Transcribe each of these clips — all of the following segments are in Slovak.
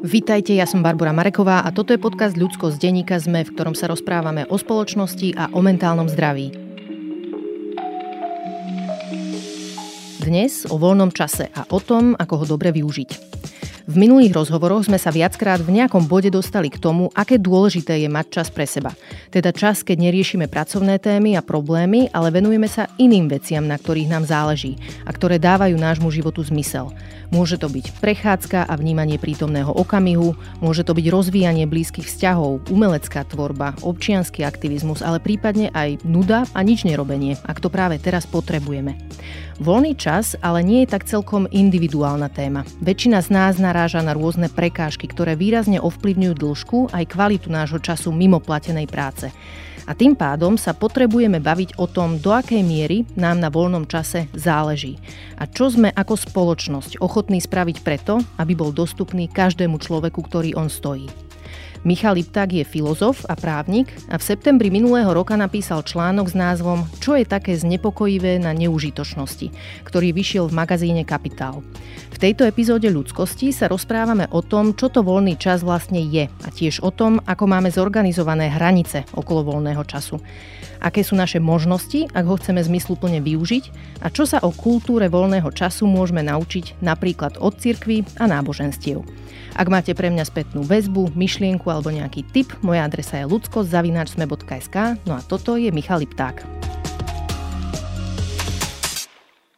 Vítajte, ja som Barbara Mareková a toto je podcast Ľudsko z denníka ZME, v ktorom sa rozprávame o spoločnosti a o mentálnom zdraví. Dnes o voľnom čase a o tom, ako ho dobre využiť. V minulých rozhovoroch sme sa viackrát v nejakom bode dostali k tomu, aké dôležité je mať čas pre seba. Teda čas, keď neriešime pracovné témy a problémy, ale venujeme sa iným veciam, na ktorých nám záleží a ktoré dávajú nášmu životu zmysel. Môže to byť prechádzka a vnímanie prítomného okamihu, môže to byť rozvíjanie blízkych vzťahov, umelecká tvorba, občianský aktivizmus, ale prípadne aj nuda a nič nerobenie, ak to práve teraz potrebujeme. Voľný čas ale nie je tak celkom individuálna téma. Väčšina z nás naráža na rôzne prekážky, ktoré výrazne ovplyvňujú dĺžku aj kvalitu nášho času mimo platenej práce. A tým pádom sa potrebujeme baviť o tom, do akej miery nám na voľnom čase záleží. A čo sme ako spoločnosť ochotní spraviť preto, aby bol dostupný každému človeku, ktorý on stojí. Michal Lipták je filozof a právnik a v septembri minulého roka napísal článok s názvom Čo je také znepokojivé na neužitočnosti, ktorý vyšiel v magazíne Kapitál. Tejto epizóde ľudskosti sa rozprávame o tom, čo to voľný čas vlastne je a tiež o tom, ako máme zorganizované hranice okolo voľného času aké sú naše možnosti, ak ho chceme zmysluplne využiť a čo sa o kultúre voľného času môžeme naučiť napríklad od cirkvy a náboženstiev. Ak máte pre mňa spätnú väzbu, myšlienku alebo nejaký tip, moja adresa je ludskosť.sme.sk, no a toto je Michal Lipták.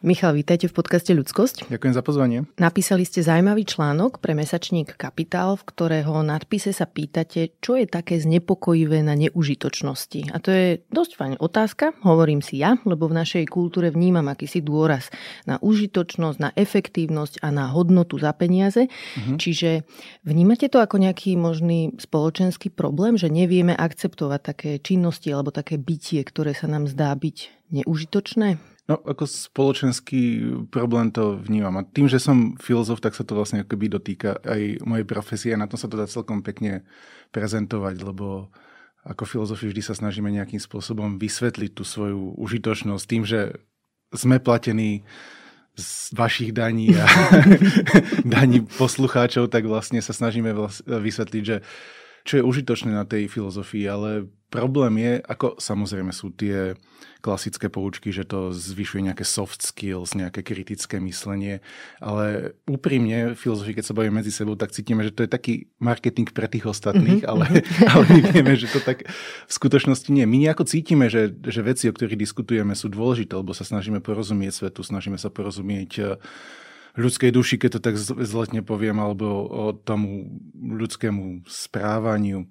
Michal, vítajte v podcaste Ľudskosť. Ďakujem za pozvanie. Napísali ste zaujímavý článok pre mesačník Kapitál, v ktorého nadpise sa pýtate, čo je také znepokojivé na neužitočnosti. A to je dosť fajn otázka, hovorím si ja, lebo v našej kultúre vnímam akýsi dôraz na užitočnosť, na efektívnosť a na hodnotu za peniaze. Uh-huh. Čiže vnímate to ako nejaký možný spoločenský problém, že nevieme akceptovať také činnosti alebo také bytie, ktoré sa nám zdá byť neužitočné? No, ako spoločenský problém to vnímam. A tým, že som filozof, tak sa to vlastne akoby dotýka aj mojej profesie a na tom sa to dá celkom pekne prezentovať, lebo ako filozofi vždy sa snažíme nejakým spôsobom vysvetliť tú svoju užitočnosť tým, že sme platení z vašich daní a daní poslucháčov, tak vlastne sa snažíme vysvetliť, že čo je užitočné na tej filozofii, ale problém je, ako samozrejme sú tie klasické poučky, že to zvyšuje nejaké soft skills, nejaké kritické myslenie, ale úprimne filozofii, keď sa bavíme medzi sebou, tak cítime, že to je taký marketing pre tých ostatných, mm-hmm. ale, ale my vieme, že to tak v skutočnosti nie. My nejako cítime, že, že veci, o ktorých diskutujeme, sú dôležité, lebo sa snažíme porozumieť svetu, snažíme sa porozumieť ľudskej duši, keď to tak zletne poviem, alebo o tomu ľudskému správaniu.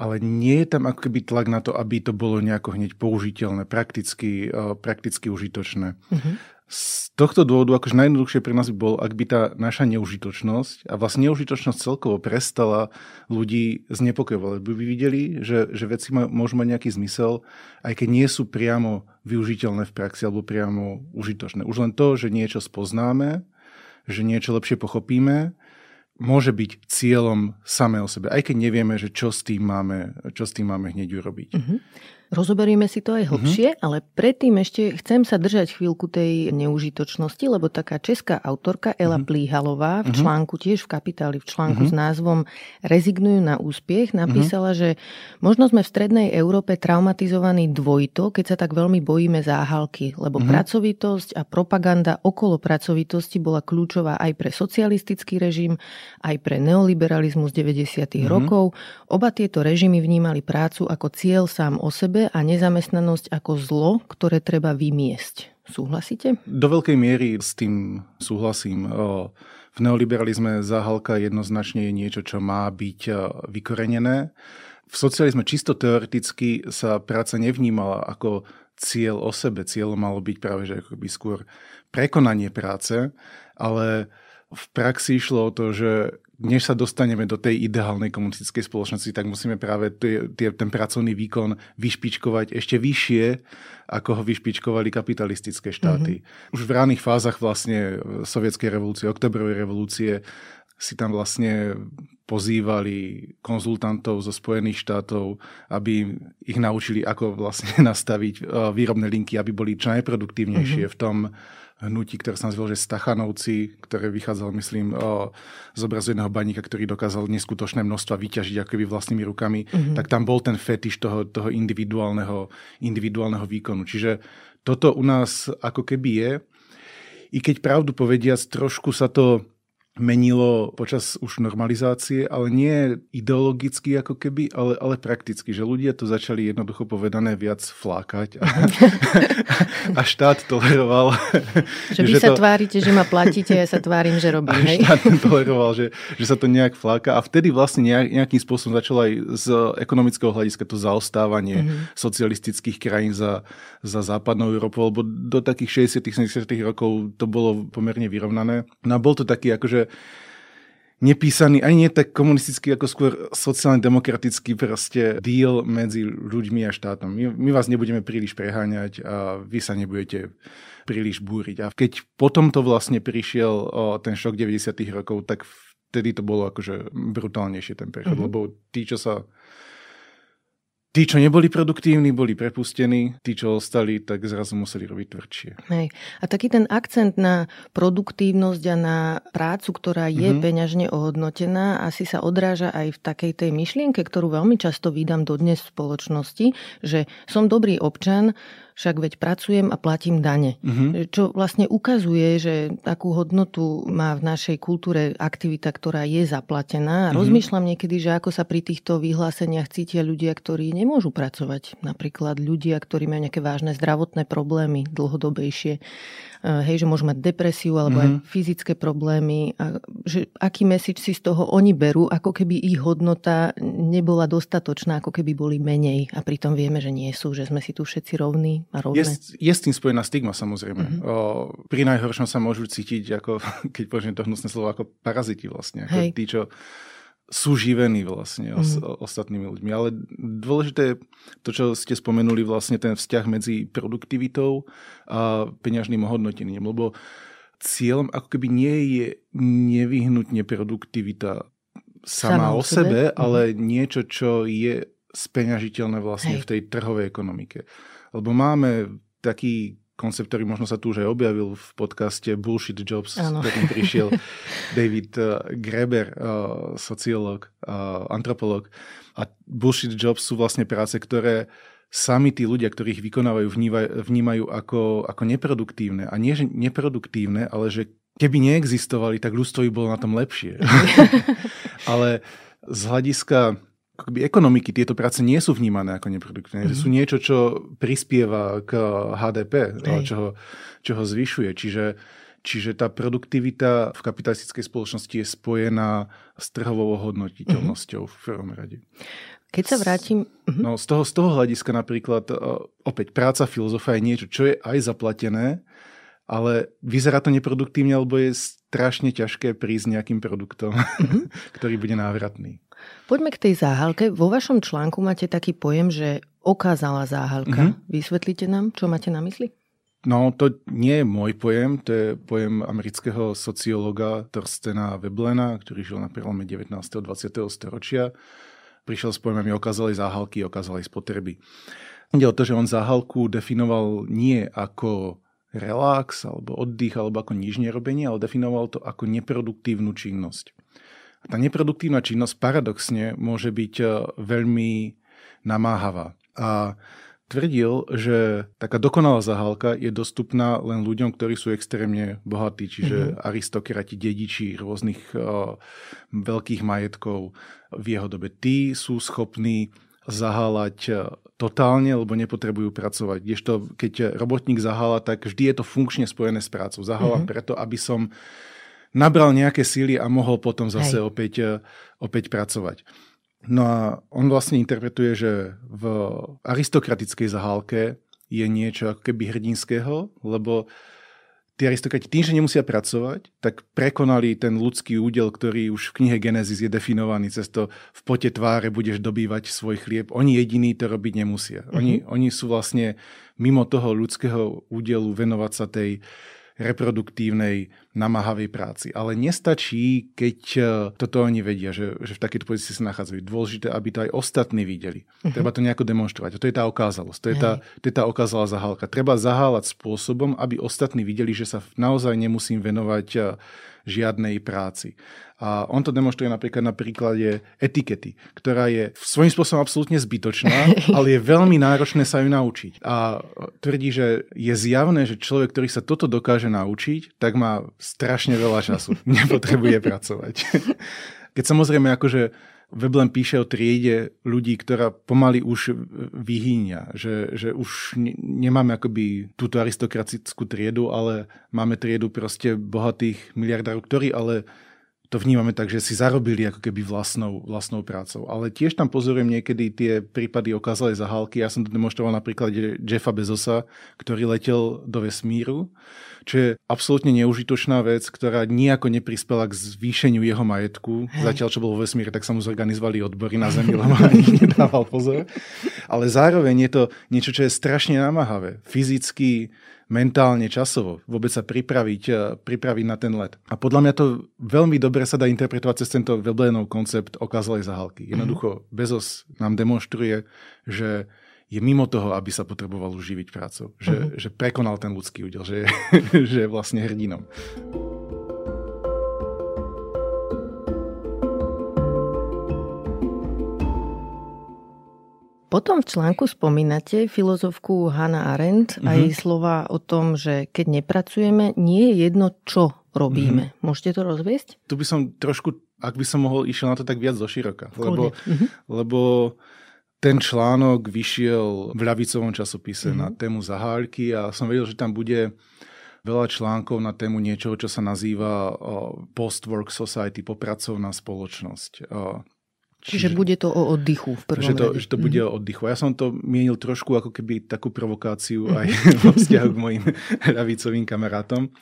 Ale nie je tam ako keby tlak na to, aby to bolo nejako hneď použiteľné, prakticky, prakticky užitočné. Mm-hmm. Z tohto dôvodu akože najjednoduchšie pre nás by bolo, ak by tá naša neužitočnosť a vlastne neužitočnosť celkovo prestala ľudí znepokojovať. By videli, že, že veci má, môžu mať nejaký zmysel, aj keď nie sú priamo využiteľné v praxi alebo priamo užitočné. Už len to, že niečo spoznáme, že niečo lepšie pochopíme, môže byť cieľom samé o sebe, aj keď nevieme, že čo s tým máme, čo s tým máme hneď urobiť. Uh-huh. Rozoberieme si to aj mhm. hlbšie, mm-hmm. ale predtým ešte chcem sa držať chvíľku tej neužitočnosti, lebo taká česká autorka Ela mm-hmm. Plíhalová v mhm. článku tiež v Kapitáli, v článku mm-hmm. s názvom Rezignujú na úspiech, napísala, mm-hmm. že možno sme v strednej Európe traumatizovaní dvojito, keď sa tak veľmi bojíme záhalky, lebo mm-hmm. pracovitosť a propaganda okolo pracovitosti bola kľúčová aj pre socialistický režim, aj pre neoliberalizmus 90. Mm-hmm. rokov. Oba tieto režimy vnímali prácu ako cieľ sám o sebe chudobe a nezamestnanosť ako zlo, ktoré treba vymiesť. Súhlasíte? Do veľkej miery s tým súhlasím. V neoliberalizme záhalka jednoznačne je niečo, čo má byť vykorenené. V socializme čisto teoreticky sa práca nevnímala ako cieľ o sebe. Cieľom malo byť práve že akoby skôr prekonanie práce, ale v praxi išlo o to, že než sa dostaneme do tej ideálnej komunistickej spoločnosti, tak musíme práve tie, tie, ten pracovný výkon vyšpičkovať ešte vyššie, ako ho vyšpičkovali kapitalistické štáty. Mm-hmm. Už v ránych fázach vlastne sovietskej revolúcie, oktobrovej revolúcie si tam vlastne pozývali konzultantov zo Spojených štátov, aby ich naučili, ako vlastne nastaviť výrobné linky, aby boli čo najproduktívnejšie mm-hmm. v tom hnutí, ktoré sa nazvalo, že Stachanovci, ktoré vychádzalo, myslím, o, z obrazu jedného baníka, ktorý dokázal neskutočné množstva vyťažiť akoby vlastnými rukami, mm-hmm. tak tam bol ten fetiš toho, toho individuálneho, individuálneho výkonu. Čiže toto u nás ako keby je. I keď pravdu povediac, trošku sa to menilo počas už normalizácie, ale nie ideologicky ako keby, ale, ale prakticky, že ľudia to začali jednoducho povedané viac flákať a, a štát toleroval. Že vy že sa to, tvárite, že ma platíte, ja sa tvárim, že robím. A hej? štát toleroval, že, že sa to nejak fláka a vtedy vlastne nejak, nejakým spôsobom začalo aj z ekonomického hľadiska to zaostávanie mm-hmm. socialistických krajín za, za západnou Európou, lebo do takých 60 70 rokov to bolo pomerne vyrovnané. No a bol to taký akože nepísaný, ani nie tak komunistický, ako skôr sociálne-demokratický proste deal medzi ľuďmi a štátom. My, my vás nebudeme príliš preháňať a vy sa nebudete príliš búriť. A keď potom to vlastne prišiel o ten šok 90 rokov, tak vtedy to bolo akože brutálnejšie ten prechod, mm-hmm. lebo tí, čo sa Tí, čo neboli produktívni, boli prepustení, tí, čo ostali, tak zrazu museli robiť tvrdšie. Hej. A taký ten akcent na produktívnosť a na prácu, ktorá je mm-hmm. peňažne ohodnotená, asi sa odráža aj v takej tej myšlienke, ktorú veľmi často vydám dodnes v spoločnosti, že som dobrý občan, však veď pracujem a platím dane. Mm-hmm. Čo vlastne ukazuje, že takú hodnotu má v našej kultúre aktivita, ktorá je zaplatená. Mm-hmm. rozmýšľam niekedy, že ako sa pri týchto vyhláseniach cítia ľudia, ktorí nemôžu pracovať. Napríklad ľudia, ktorí majú nejaké vážne zdravotné problémy dlhodobejšie. Eh, hej, že môžu mať depresiu alebo mm-hmm. aj mhm. fyzické problémy. A že aký message si z toho oni berú, ako keby ich hodnota nebola dostatočná, ako keby boli menej. A pritom vieme, že nie sú, že sme si tu všetci rovní a rovné. Je, je s tým spojená stigma samozrejme. Mm-hmm. O, pri najhoršom sa môžu cítiť, ako, keď použijem to hnusné slovo, ako paraziti vlastne. Ako tí, čo sú živení vlastne mm. ostatnými ľuďmi. Ale dôležité je to, čo ste spomenuli, vlastne ten vzťah medzi produktivitou a peňažným ohodnotením, lebo cieľom ako keby nie je nevyhnutne produktivita sama, sama o sebe, sebe, ale mm. niečo, čo je speňažiteľné vlastne Hej. v tej trhovej ekonomike. Lebo máme taký koncept, ktorý možno sa tu už aj objavil v podcaste Bullshit Jobs, ktorým prišiel David eh, Greber, eh, sociológ, eh, antropolog. A Bullshit Jobs sú vlastne práce, ktoré sami tí ľudia, ktorí ich vykonávajú, vnímajú ako, ako neproduktívne. A nie, že neproduktívne, ale že keby neexistovali, tak ľudstvo by bolo na tom lepšie. ale z hľadiska akoby ekonomiky tieto práce nie sú vnímané ako neproduktívne. Mm-hmm. Sú niečo, čo prispieva k HDP, čo ho, čo ho zvyšuje. Čiže, čiže tá produktivita v kapitalistickej spoločnosti je spojená s trhovou hodnotiteľnosťou mm-hmm. v prvom rade. Keď sa vrátim... Mm-hmm. No, z, toho, z toho hľadiska napríklad, e, opäť práca filozofa je niečo, čo je aj zaplatené, ale vyzerá to neproduktívne, alebo je strašne ťažké prísť nejakým produktom, mm-hmm. ktorý bude návratný. Poďme k tej záhalke. Vo vašom článku máte taký pojem, že okázala záhalka. Mm-hmm. Vysvetlíte nám, čo máte na mysli? No, to nie je môj pojem, to je pojem amerického sociológa Thorstena Veblena, ktorý žil na prelome 19. a 20. storočia. Prišiel s pojmami okázalej záhalky, okázalej spotreby. Ide o to, že on záhalku definoval nie ako relax, alebo oddych, alebo ako nič nerobenie, ale definoval to ako neproduktívnu činnosť. Tá neproduktívna činnosť paradoxne môže byť e, veľmi namáhavá. A tvrdil, že taká dokonalá zahálka je dostupná len ľuďom, ktorí sú extrémne bohatí, čiže mm-hmm. aristokrati, dediči rôznych uh, veľkých majetkov v jeho dobe. Tí sú schopní zahálať e, totálne, lebo nepotrebujú pracovať. Kdežto keď robotník zahála, tak vždy je to funkčne spojené s prácou. Zahála mm-hmm. preto, aby som nabral nejaké síly a mohol potom zase opäť, e, opäť pracovať. No a on vlastne interpretuje, že v aristokratickej zahálke je niečo ako keby hrdinského, lebo tí aristokrati tým, že nemusia pracovať, tak prekonali ten ľudský údel, ktorý už v knihe Genesis je definovaný cez to v pote tváre budeš dobývať svoj chlieb. Oni jediní to robiť nemusia. Mm-hmm. Oni, oni sú vlastne mimo toho ľudského údelu venovať sa tej reproduktívnej, namáhavej práci. Ale nestačí, keď e, toto oni vedia, že, že v takejto pozícii sa nachádzajú. Dôležité, aby to aj ostatní videli. Uh-huh. Treba to nejako demonstrovať. A to je tá okázalosť. To je tá, to je tá okázalá zahálka. Treba zahálať spôsobom, aby ostatní videli, že sa naozaj nemusím venovať e, žiadnej práci. A on to demonstruje napríklad na príklade etikety, ktorá je svojím spôsobom absolútne zbytočná, ale je veľmi náročné sa ju naučiť. A tvrdí, že je zjavné, že človek, ktorý sa toto dokáže naučiť, tak má strašne veľa času. Nepotrebuje pracovať. Keď samozrejme akože Veblen píše o triede ľudí, ktorá pomaly už vyhýňa, že, že už nemáme akoby túto aristokratickú triedu, ale máme triedu proste bohatých miliardárov, ktorí ale to vnímame tak, že si zarobili ako keby vlastnou, vlastnou prácou. Ale tiež tam pozorujem niekedy tie prípady okázalej zahálky. Ja som to demonstroval na príklade Jeffa Bezosa, ktorý letel do vesmíru, čo je absolútne neužitočná vec, ktorá nejako neprispela k zvýšeniu jeho majetku. Hej. Zatiaľ, čo bol vo vesmíre, tak sa mu zorganizovali odbory na Zemi, lebo ani nedával pozor. Ale zároveň je to niečo, čo je strašne namáhavé. Fyzicky, mentálne, časovo, vôbec sa pripraviť, eh, pripraviť na ten let. A podľa mňa to veľmi dobre sa dá interpretovať cez tento Veblenov koncept okázalej zahalky. Mhm. Jednoducho Bezos nám demonstruje, že je mimo toho, aby sa potreboval uživiť prácou. Že, uh-huh. že prekonal ten ľudský údel, že je, že je vlastne hrdinom. Potom v článku spomínate filozofku Hannah Arendt mm-hmm. aj slova o tom, že keď nepracujeme, nie je jedno, čo robíme. Mm-hmm. Môžete to rozviesť? Tu by som trošku, ak by som mohol, išiel na to tak viac zo široka. Lebo, mm-hmm. lebo ten článok vyšiel v ľavicovom časopise mm-hmm. na tému zahárky a som vedel, že tam bude veľa článkov na tému niečoho, čo sa nazýva post-work society, popracovná spoločnosť. Čiže, Čiže bude to o oddychu v prvom že to, rade. že to bude mm. o oddychu. Ja som to mienil trošku ako keby takú provokáciu mm. aj vo vzťahu k mojim ľavicovým kamarátom.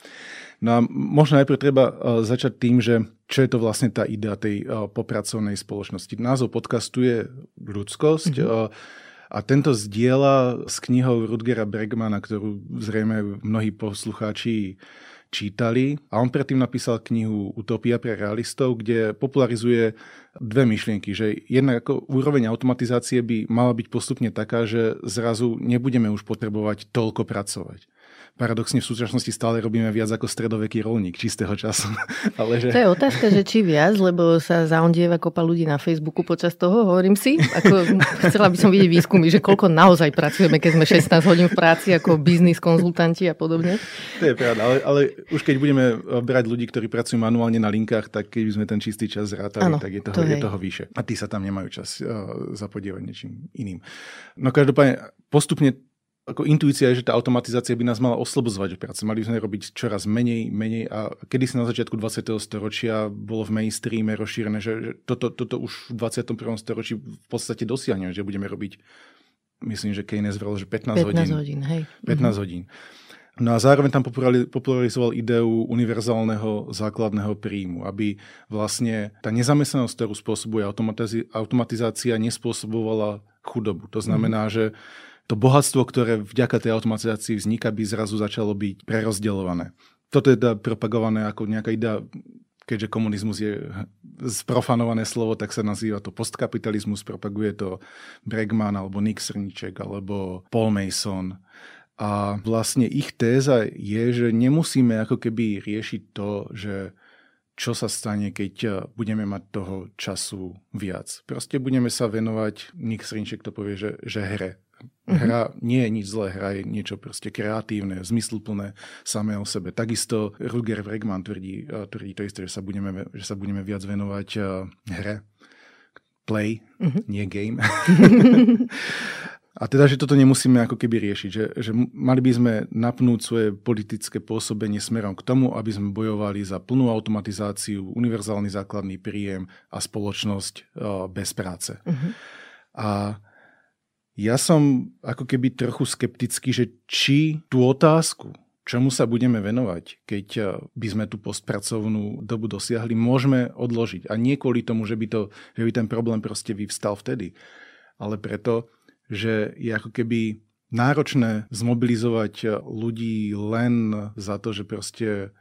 No a možno najprv treba uh, začať tým, že čo je to vlastne tá idea tej uh, popracovnej spoločnosti. Názov podcastu je ľudskosť. Mm-hmm. A tento zdieľa s knihou Rudgera Bregmana, ktorú zrejme mnohí poslucháči čítali. A on predtým napísal knihu Utopia pre realistov, kde popularizuje dve myšlienky, že jedna ako úroveň automatizácie by mala byť postupne taká, že zrazu nebudeme už potrebovať toľko pracovať paradoxne v súčasnosti stále robíme viac ako stredoveký rolník čistého času. Ale že... To je otázka, že či viac, lebo sa zaondieva kopa ľudí na Facebooku počas toho, hovorím si. Ako, chcela by som vidieť výskumy, že koľko naozaj pracujeme, keď sme 16 hodín v práci ako biznis konzultanti a podobne. To je pravda, ale, ale už keď budeme brať ľudí, ktorí pracujú manuálne na linkách, tak keď by sme ten čistý čas zrátali, ano, tak je toho, to je. je toho vyše. A tí sa tam nemajú čas uh, zapodievať niečím iným. No každopádne postupne ako intuícia je, že tá automatizácia by nás mala oslobozovať od práce. Mali by sme robiť čoraz menej, menej a kedy si na začiatku 20. storočia bolo v mainstreame rozšírené, že, že toto, toto už v 21. storočí v podstate dosiahneme, že budeme robiť, myslím, že Keynes vrel, že 15, 15 hodín. hodín hej. 15 mhm. hodín. No a zároveň tam popularizoval ideu univerzálneho základného príjmu, aby vlastne tá nezamestnanosť, ktorú spôsobuje automatizácia, nespôsobovala chudobu. To znamená, mm. že to bohatstvo, ktoré vďaka tej automatizácii vzniká, by zrazu začalo byť prerozdeľované. Toto je teda propagované ako nejaká idea, keďže komunizmus je sprofanované slovo, tak sa nazýva to postkapitalizmus, propaguje to Bregman alebo Nick Srniček alebo Paul Mason. A vlastne ich téza je, že nemusíme ako keby riešiť to, že čo sa stane, keď budeme mať toho času viac. Proste budeme sa venovať, Nick Srinček to povie, že, že hre. Mhm. Hra nie je nič zlé, hra je niečo proste kreatívne, zmysluplné samé o sebe. Takisto Ruger Bregman tvrdí, tvrdí to isté, že sa budeme, že sa budeme viac venovať hre. Play, uh-huh. nie game. A teda, že toto nemusíme ako keby riešiť, že, že mali by sme napnúť svoje politické pôsobenie smerom k tomu, aby sme bojovali za plnú automatizáciu, univerzálny základný príjem a spoločnosť uh, bez práce. Uh-huh. A ja som ako keby trochu skeptický, že či tú otázku, čomu sa budeme venovať, keď eh, by sme tú postpracovnú dobu dosiahli, môžeme odložiť. A nie kvôli tomu, že by, to, že by ten problém proste vyvstal vtedy, ale preto, že je ako keby náročné zmobilizovať ľudí len za to, že proste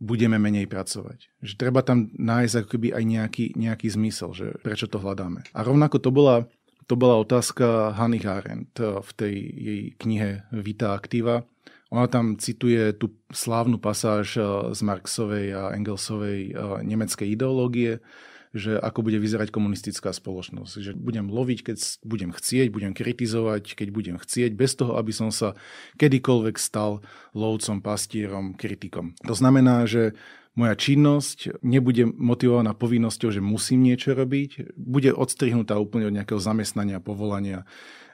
budeme menej pracovať. Že treba tam nájsť ako keby aj nejaký, nejaký zmysel, že prečo to hľadáme. A rovnako to bola, to bola otázka Hany Arendt v tej jej knihe Vita Aktiva. Ona tam cituje tú slávnu pasáž z Marxovej a Engelsovej nemeckej ideológie, že ako bude vyzerať komunistická spoločnosť. Že budem loviť, keď budem chcieť, budem kritizovať, keď budem chcieť, bez toho, aby som sa kedykoľvek stal lovcom, pastierom, kritikom. To znamená, že moja činnosť nebude motivovaná povinnosťou, že musím niečo robiť, bude odstrihnutá úplne od nejakého zamestnania, povolania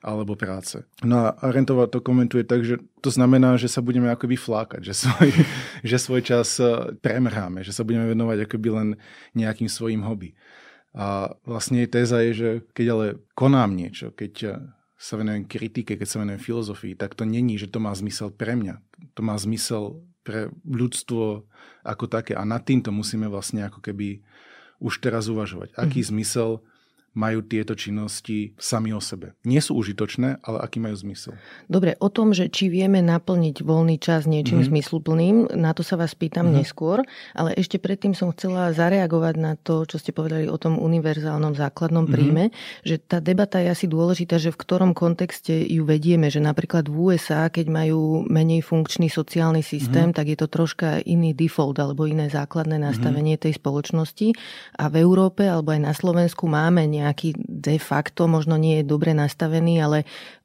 alebo práce. No a Arendtová to komentuje tak, že to znamená, že sa budeme akoby flákať, že svoj, že svoj čas e, premrháme, že sa budeme venovať akoby len nejakým svojim hobby. A vlastne jej téza je, že keď ale konám niečo, keď e, sa venujem kritike, keď sa venujem filozofii, tak to není, že to má zmysel pre mňa. To má zmysel pre ľudstvo ako také. A nad týmto musíme vlastne ako keby už teraz uvažovať. Aký mm-hmm. zmysel majú tieto činnosti sami o sebe. Nie sú užitočné, ale aký majú zmysel. Dobre, o tom, že či vieme naplniť voľný čas niečím mm-hmm. zmysluplným, na to sa vás pýtam mm-hmm. neskôr, ale ešte predtým som chcela zareagovať na to, čo ste povedali o tom univerzálnom základnom mhm. príjme, mm-hmm. že tá debata je asi dôležitá, že v ktorom kontexte ju vedieme, že napríklad v USA, keď majú menej funkčný sociálny systém, mm-hmm. tak je to troška iný default alebo iné základné nastavenie mm-hmm. tej spoločnosti a v Európe alebo aj na Slovensku máme nejak nejaký de facto, možno nie je dobre nastavený, ale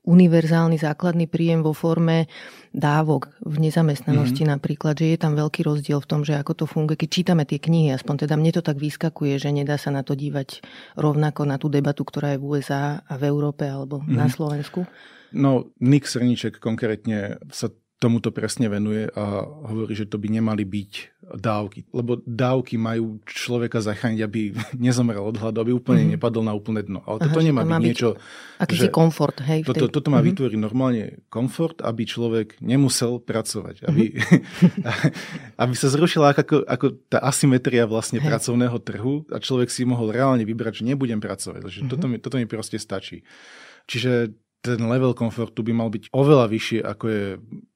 univerzálny základný príjem vo forme dávok v nezamestnanosti mm-hmm. napríklad, že je tam veľký rozdiel v tom, že ako to funguje. Keď čítame tie knihy, aspoň teda mne to tak vyskakuje, že nedá sa na to dívať rovnako na tú debatu, ktorá je v USA a v Európe alebo mm-hmm. na Slovensku. No, Nick Srniček konkrétne sa tomuto presne venuje a hovorí, že to by nemali byť dávky. Lebo dávky majú človeka zachrániť, aby nezomrel od hladu, aby úplne mm-hmm. nepadol na úplné dno. Ale Aha, toto nemá to byť niečo... Akýsi komfort, hej? Toto, toto má mm-hmm. vytvoriť normálne komfort, aby človek nemusel pracovať. Aby, mm-hmm. aby sa zrušila ako, ako tá asymetria vlastne hej. pracovného trhu a človek si mohol reálne vybrať, že nebudem pracovať. Že mm-hmm. toto, mi, toto mi proste stačí. Čiže ten level komfortu by mal byť oveľa vyššie, ako je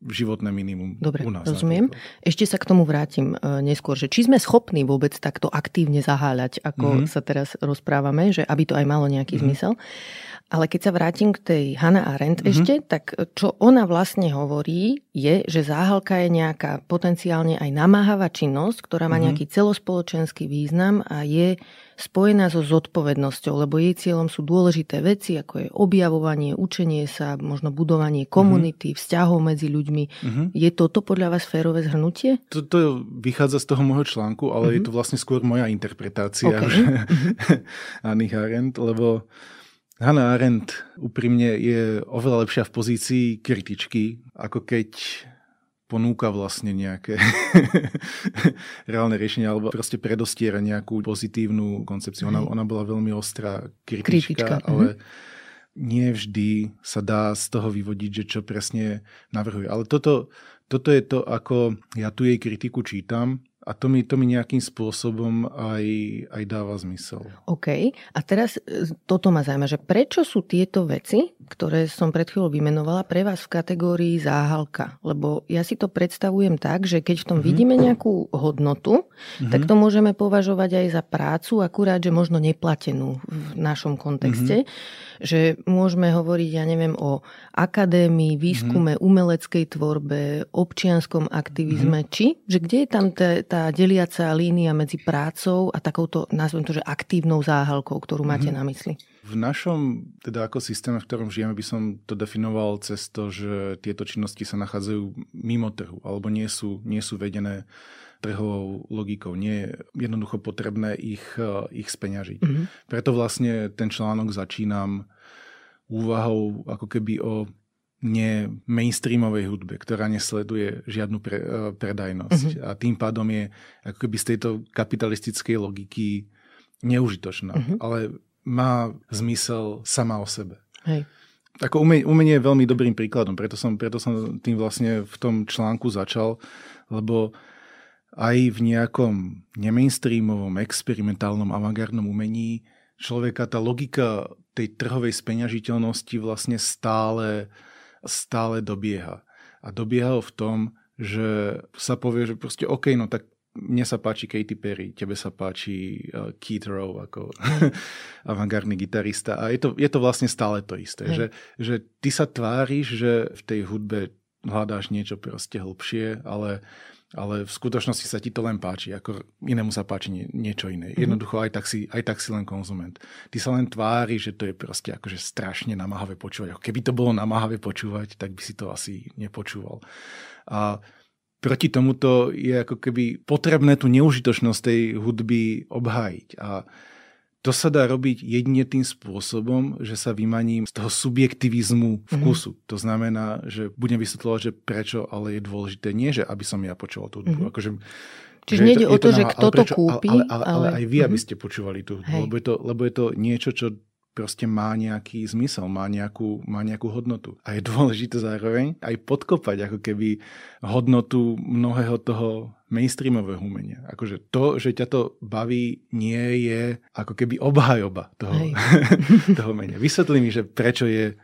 životné minimum Dobre, u nás. rozumiem. Ešte sa k tomu vrátim e, neskôr, že či sme schopní vôbec takto aktívne zaháľať, ako mm-hmm. sa teraz rozprávame, že aby to aj malo nejaký mm-hmm. zmysel. Ale keď sa vrátim k tej Hannah Arendt mm-hmm. ešte, tak čo ona vlastne hovorí, je, že záhalka je nejaká potenciálne aj namáhavá činnosť, ktorá má mm-hmm. nejaký celospoločenský význam a je spojená so zodpovednosťou, lebo jej cieľom sú dôležité veci, ako je objavovanie, učenie sa, možno budovanie komunity, mm-hmm. vzťahov medzi ľuďmi. Mm-hmm. Je toto podľa vás férové zhrnutie? Toto vychádza z toho môjho článku, ale mm-hmm. je to vlastne skôr moja interpretácia okay. mm-hmm. Anny Arendt, lebo Hannah Arendt úprimne je oveľa lepšia v pozícii kritičky, ako keď ponúka vlastne nejaké reálne riešenia alebo proste predostiera nejakú pozitívnu koncepciu. Ona, ona bola veľmi ostrá kritička, kritička. ale nie vždy sa dá z toho vyvodiť, že čo presne navrhuje. Ale toto, toto je to, ako ja tu jej kritiku čítam a to mi, to mi nejakým spôsobom aj, aj dáva zmysel. OK. A teraz e, toto ma zaujíma, že prečo sú tieto veci, ktoré som pred chvíľou vymenovala, pre vás v kategórii záhalka? Lebo ja si to predstavujem tak, že keď v tom mm-hmm. vidíme nejakú hodnotu, mm-hmm. tak to môžeme považovať aj za prácu, akurát, že možno neplatenú v našom kontexte. Mm-hmm že môžeme hovoriť, ja neviem, o akadémii, výskume, mm-hmm. umeleckej tvorbe, občianskom aktivizme, mm-hmm. či, že kde je tam tá, tá deliaca línia medzi prácou a takouto, nazvem to, že aktívnou záhalkou, ktorú máte mm-hmm. na mysli? V našom teda ako systéme, v ktorom žijeme, by som to definoval cez to, že tieto činnosti sa nachádzajú mimo trhu alebo nie sú, nie sú vedené trhovou logikou. Nie je jednoducho potrebné ich, eh, ich speňažiť. Mm-hmm. Preto vlastne ten článok začínam úvahou ako keby o nie mainstreamovej hudbe, ktorá nesleduje žiadnu pre, uh, predajnosť. Mm-hmm. A tým pádom je ako keby z tejto kapitalistickej logiky neužitočná. Mm-hmm. Ale má zmysel sama o sebe. Hej. Ako umenie, umenie je veľmi dobrým príkladom, preto som, preto som tým vlastne v tom článku začal, lebo aj v nejakom nemainstreamovom, experimentálnom, avantgardnom umení človeka tá logika tej trhovej speňažiteľnosti vlastne stále stále dobieha. A dobieha ho v tom, že sa povie, že proste OK, no tak mne sa páči Katy Perry, tebe sa páči uh, Keith Rowe ako avantgardný gitarista a je to, je to vlastne stále to isté, že, že ty sa tváriš, že v tej hudbe hľadáš niečo proste hlbšie, ale ale v skutočnosti sa ti to len páči, ako inému sa páči nie, niečo iné. Mm-hmm. Jednoducho aj tak, si, aj tak si len konzument. Ty sa len tvári, že to je proste akože strašne namáhavé počúvať. Ako keby to bolo namáhavé počúvať, tak by si to asi nepočúval. A proti tomuto je ako keby potrebné tú neužitočnosť tej hudby obhájiť. A to sa dá robiť jedine tým spôsobom, že sa vymaním z toho subjektivizmu vkusu. Mm-hmm. To znamená, že budem vysvetľovať, že prečo, ale je dôležité nie, že aby som ja počúval tú hudbu. Mm-hmm. Akože, Čiže nejde o to, to že kto to kúpi. Ale, ale, ale, ale aj vy, mm-hmm. aby ste počúvali tú hudbu, lebo je, to, lebo je to niečo, čo proste má nejaký zmysel, má nejakú, má nejakú hodnotu. A je dôležité zároveň aj podkopať ako keby hodnotu mnohého toho mainstreamového umenia. Akože to, že ťa to baví, nie je ako keby obhajoba toho, toho umenia. Vysvetli mi, že prečo je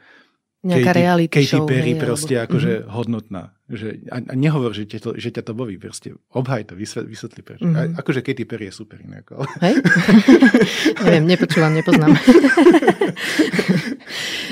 Nejaká Katy, reality Katy show, Perry hej, proste alebo... akože mm-hmm. hodnotná. Že, a, a nehovor, že, to, že ťa to baví. Proste obhaj to, vysvetli, vysvetli prečo. Mm-hmm. A, akože Katy Perry je super inak. Ale... Hej? Neviem, nepočúvam, nepoznám.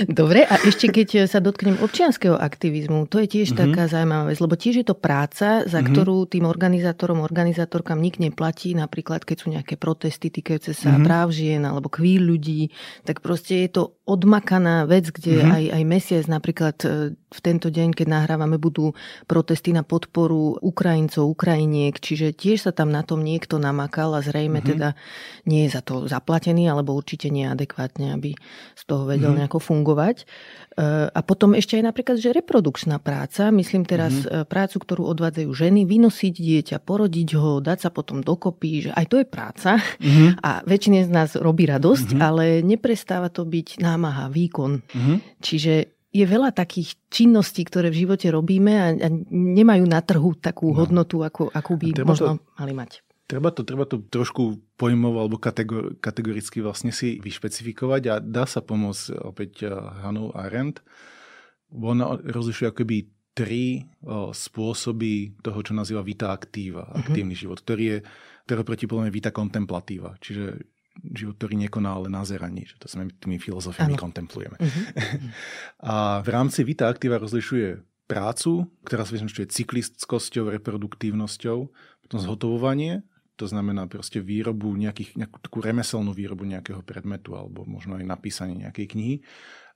Dobre, a ešte keď sa dotknem občianského aktivizmu, to je tiež mm-hmm. taká zaujímavá vec, lebo tiež je to práca, za mm-hmm. ktorú tým organizátorom, organizátorkám nik neplatí, napríklad keď sú nejaké protesty týkajúce sa mm-hmm. práv žien alebo kvír ľudí, tak proste je to odmakaná vec, kde mm-hmm. aj, aj mesiac napríklad e, v tento deň, keď nahrávame, budú protesty na podporu Ukrajincov, Ukrajiniek, čiže tiež sa tam na tom niekto namakal a zrejme mm-hmm. teda nie je za to zaplatený, alebo určite neadekvátne, aby z toho vedel mm-hmm. nejako fungovať. E, a potom ešte aj napríklad, že reprodukčná práca, myslím teraz mm-hmm. prácu, ktorú odvádzajú ženy, vynosiť dieťa, porodiť ho, dať sa potom dokopy, že aj to je práca mm-hmm. a väčšine z nás robí radosť, mm-hmm. ale neprestáva to byť námaha, výkon. Mm-hmm. Čiže je veľa takých činností, ktoré v živote robíme a, a nemajú na trhu takú no. hodnotu, ako, akú by možno to, mali mať. Treba to, treba to trošku pojmovo alebo kategor, kategoricky vlastne si vyšpecifikovať a dá sa pomôcť opäť eh, Hanu Arendt. Ona rozlišuje akoby tri o, spôsoby toho, čo nazýva vita aktíva, uh-huh. aktívny život, ktorý je, ktorý proti vita kontemplatíva, čiže život, ktorý nekoná, ale nazeraní, že to sme tými filozofiami ano. kontemplujeme. Uh-huh. a v rámci Vita Aktíva rozlišuje prácu, ktorá sa vyznačuje cyklistkosťou, reproduktívnosťou, potom zhotovovanie, to znamená proste výrobu nejakých, nejakú takú remeselnú výrobu nejakého predmetu alebo možno aj napísanie nejakej knihy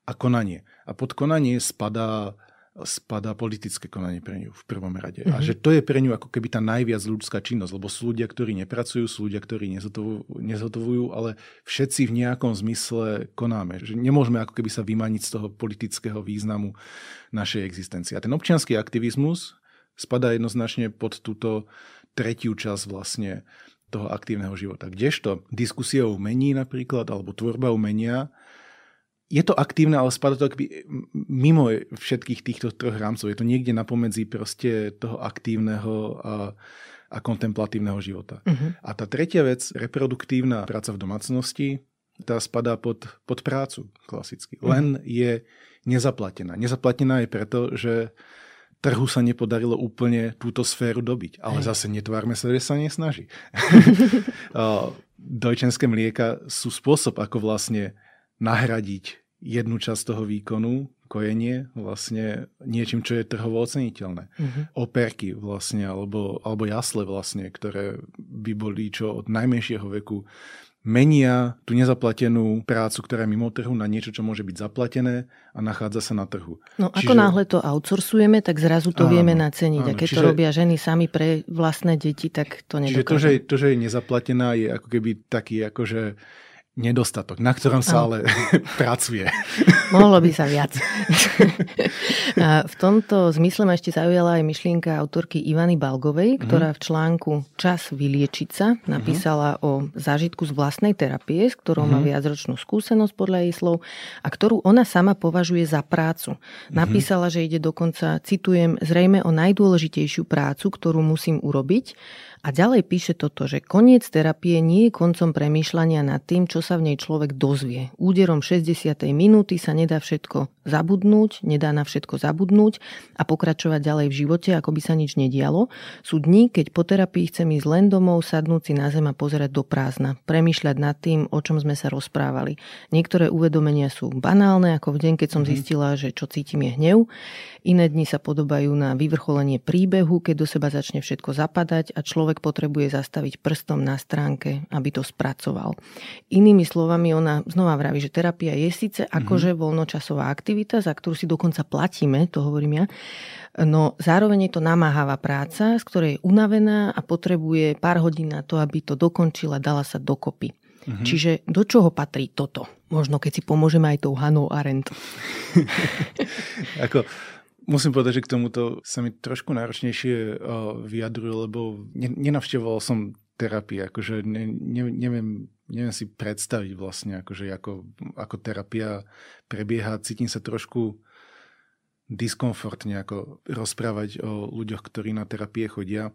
a konanie. A pod konanie spadá spadá politické konanie pre ňu v prvom rade. Mm-hmm. A mhm. že to je pre ňu ako keby tá najviac ľudská činnosť, lebo sú ľudia, ktorí nepracujú, sú ľudia, ktorí nezhotovujú, ale všetci v nejakom zmysle konáme. Že nemôžeme ako keby sa vymaniť z toho politického významu našej existencie. A ten občianský aktivizmus spadá jednoznačne pod túto tretiu časť vlastne toho aktívneho života. Kdežto diskusia o umení napríklad, alebo tvorba umenia je to aktívne, ale spada to akby mimo všetkých týchto troch rámcov. Je to niekde napomedzi proste toho aktívneho a, a kontemplatívneho života. Uh-huh. A tá tretia vec, reproduktívna práca v domácnosti, tá spadá pod, pod prácu klasicky. Uh-huh. Len je nezaplatená. Nezaplatená je preto, že trhu sa nepodarilo úplne túto sféru dobiť. Ale Hej. zase netvárme sa, že sa nesnaží. Dojčenské mlieka sú spôsob, ako vlastne nahradiť jednu časť toho výkonu, kojenie, vlastne niečím, čo je trhovo oceniteľné. Uh-huh. Operky vlastne, alebo, alebo jasle vlastne, ktoré by boli čo od najmenšieho veku menia tú nezaplatenú prácu, ktorá je mimo trhu na niečo, čo môže byť zaplatené a nachádza sa na trhu. No Čiže... ako náhle to outsourcujeme, tak zrazu to áno, vieme naceniť. Áno. A keď Čiže... to robia ženy sami pre vlastné deti, tak to nedokážem. Čiže to že, to, že je nezaplatená, je ako keby taký akože nedostatok, na ktorom sa ale pracuje. Mohlo by sa viac. A v tomto zmysle ma ešte zaujala aj myšlienka autorky Ivany Balgovej, mhm. ktorá v článku Čas vyliečiť sa napísala o zážitku z vlastnej terapie, s ktorou má mhm. viacročnú skúsenosť podľa jej slov a ktorú ona sama považuje za prácu. Mhm. Napísala, že ide dokonca, citujem, zrejme o najdôležitejšiu prácu, ktorú musím urobiť A ďalej píše toto, že koniec terapie nie je koncom premýšľania nad tým, čo sa v nej človek dozvie. Úderom 60. minúty sa nedá všetko zabudnúť, nedá na všetko zabudnúť a pokračovať ďalej v živote, ako by sa nič nedialo. Sú dni, keď po terapii chcem ísť len domov, sadnúť si na zem a pozerať do prázdna, premýšľať nad tým, o čom sme sa rozprávali. Niektoré uvedomenia sú banálne, ako v deň, keď som mhm. zistila, že čo cítim je hnev. Iné dni sa podobajú na vyvrcholenie príbehu, keď do seba začne všetko zapadať a človek potrebuje zastaviť prstom na stránke, aby to spracoval. Inými slovami, ona znova vraví, že terapia je síce mhm. akože voľnočasová aktivita, za ktorú si dokonca platíme, to hovorím ja, no zároveň je to namáhavá práca, z ktorej je unavená a potrebuje pár hodín na to, aby to dokončila, dala sa dokopy. Mm-hmm. Čiže do čoho patrí toto? Možno keď si pomôžeme aj tou Hanou Arendt. Ako, Musím povedať, že k tomuto sa mi trošku náročnejšie vyjadruje, lebo nenavštevoval som terapii, akože ne, ne, neviem, neviem si predstaviť vlastne, akože ako, ako terapia prebieha. Cítim sa trošku diskomfortne ako rozprávať o ľuďoch, ktorí na terapie chodia.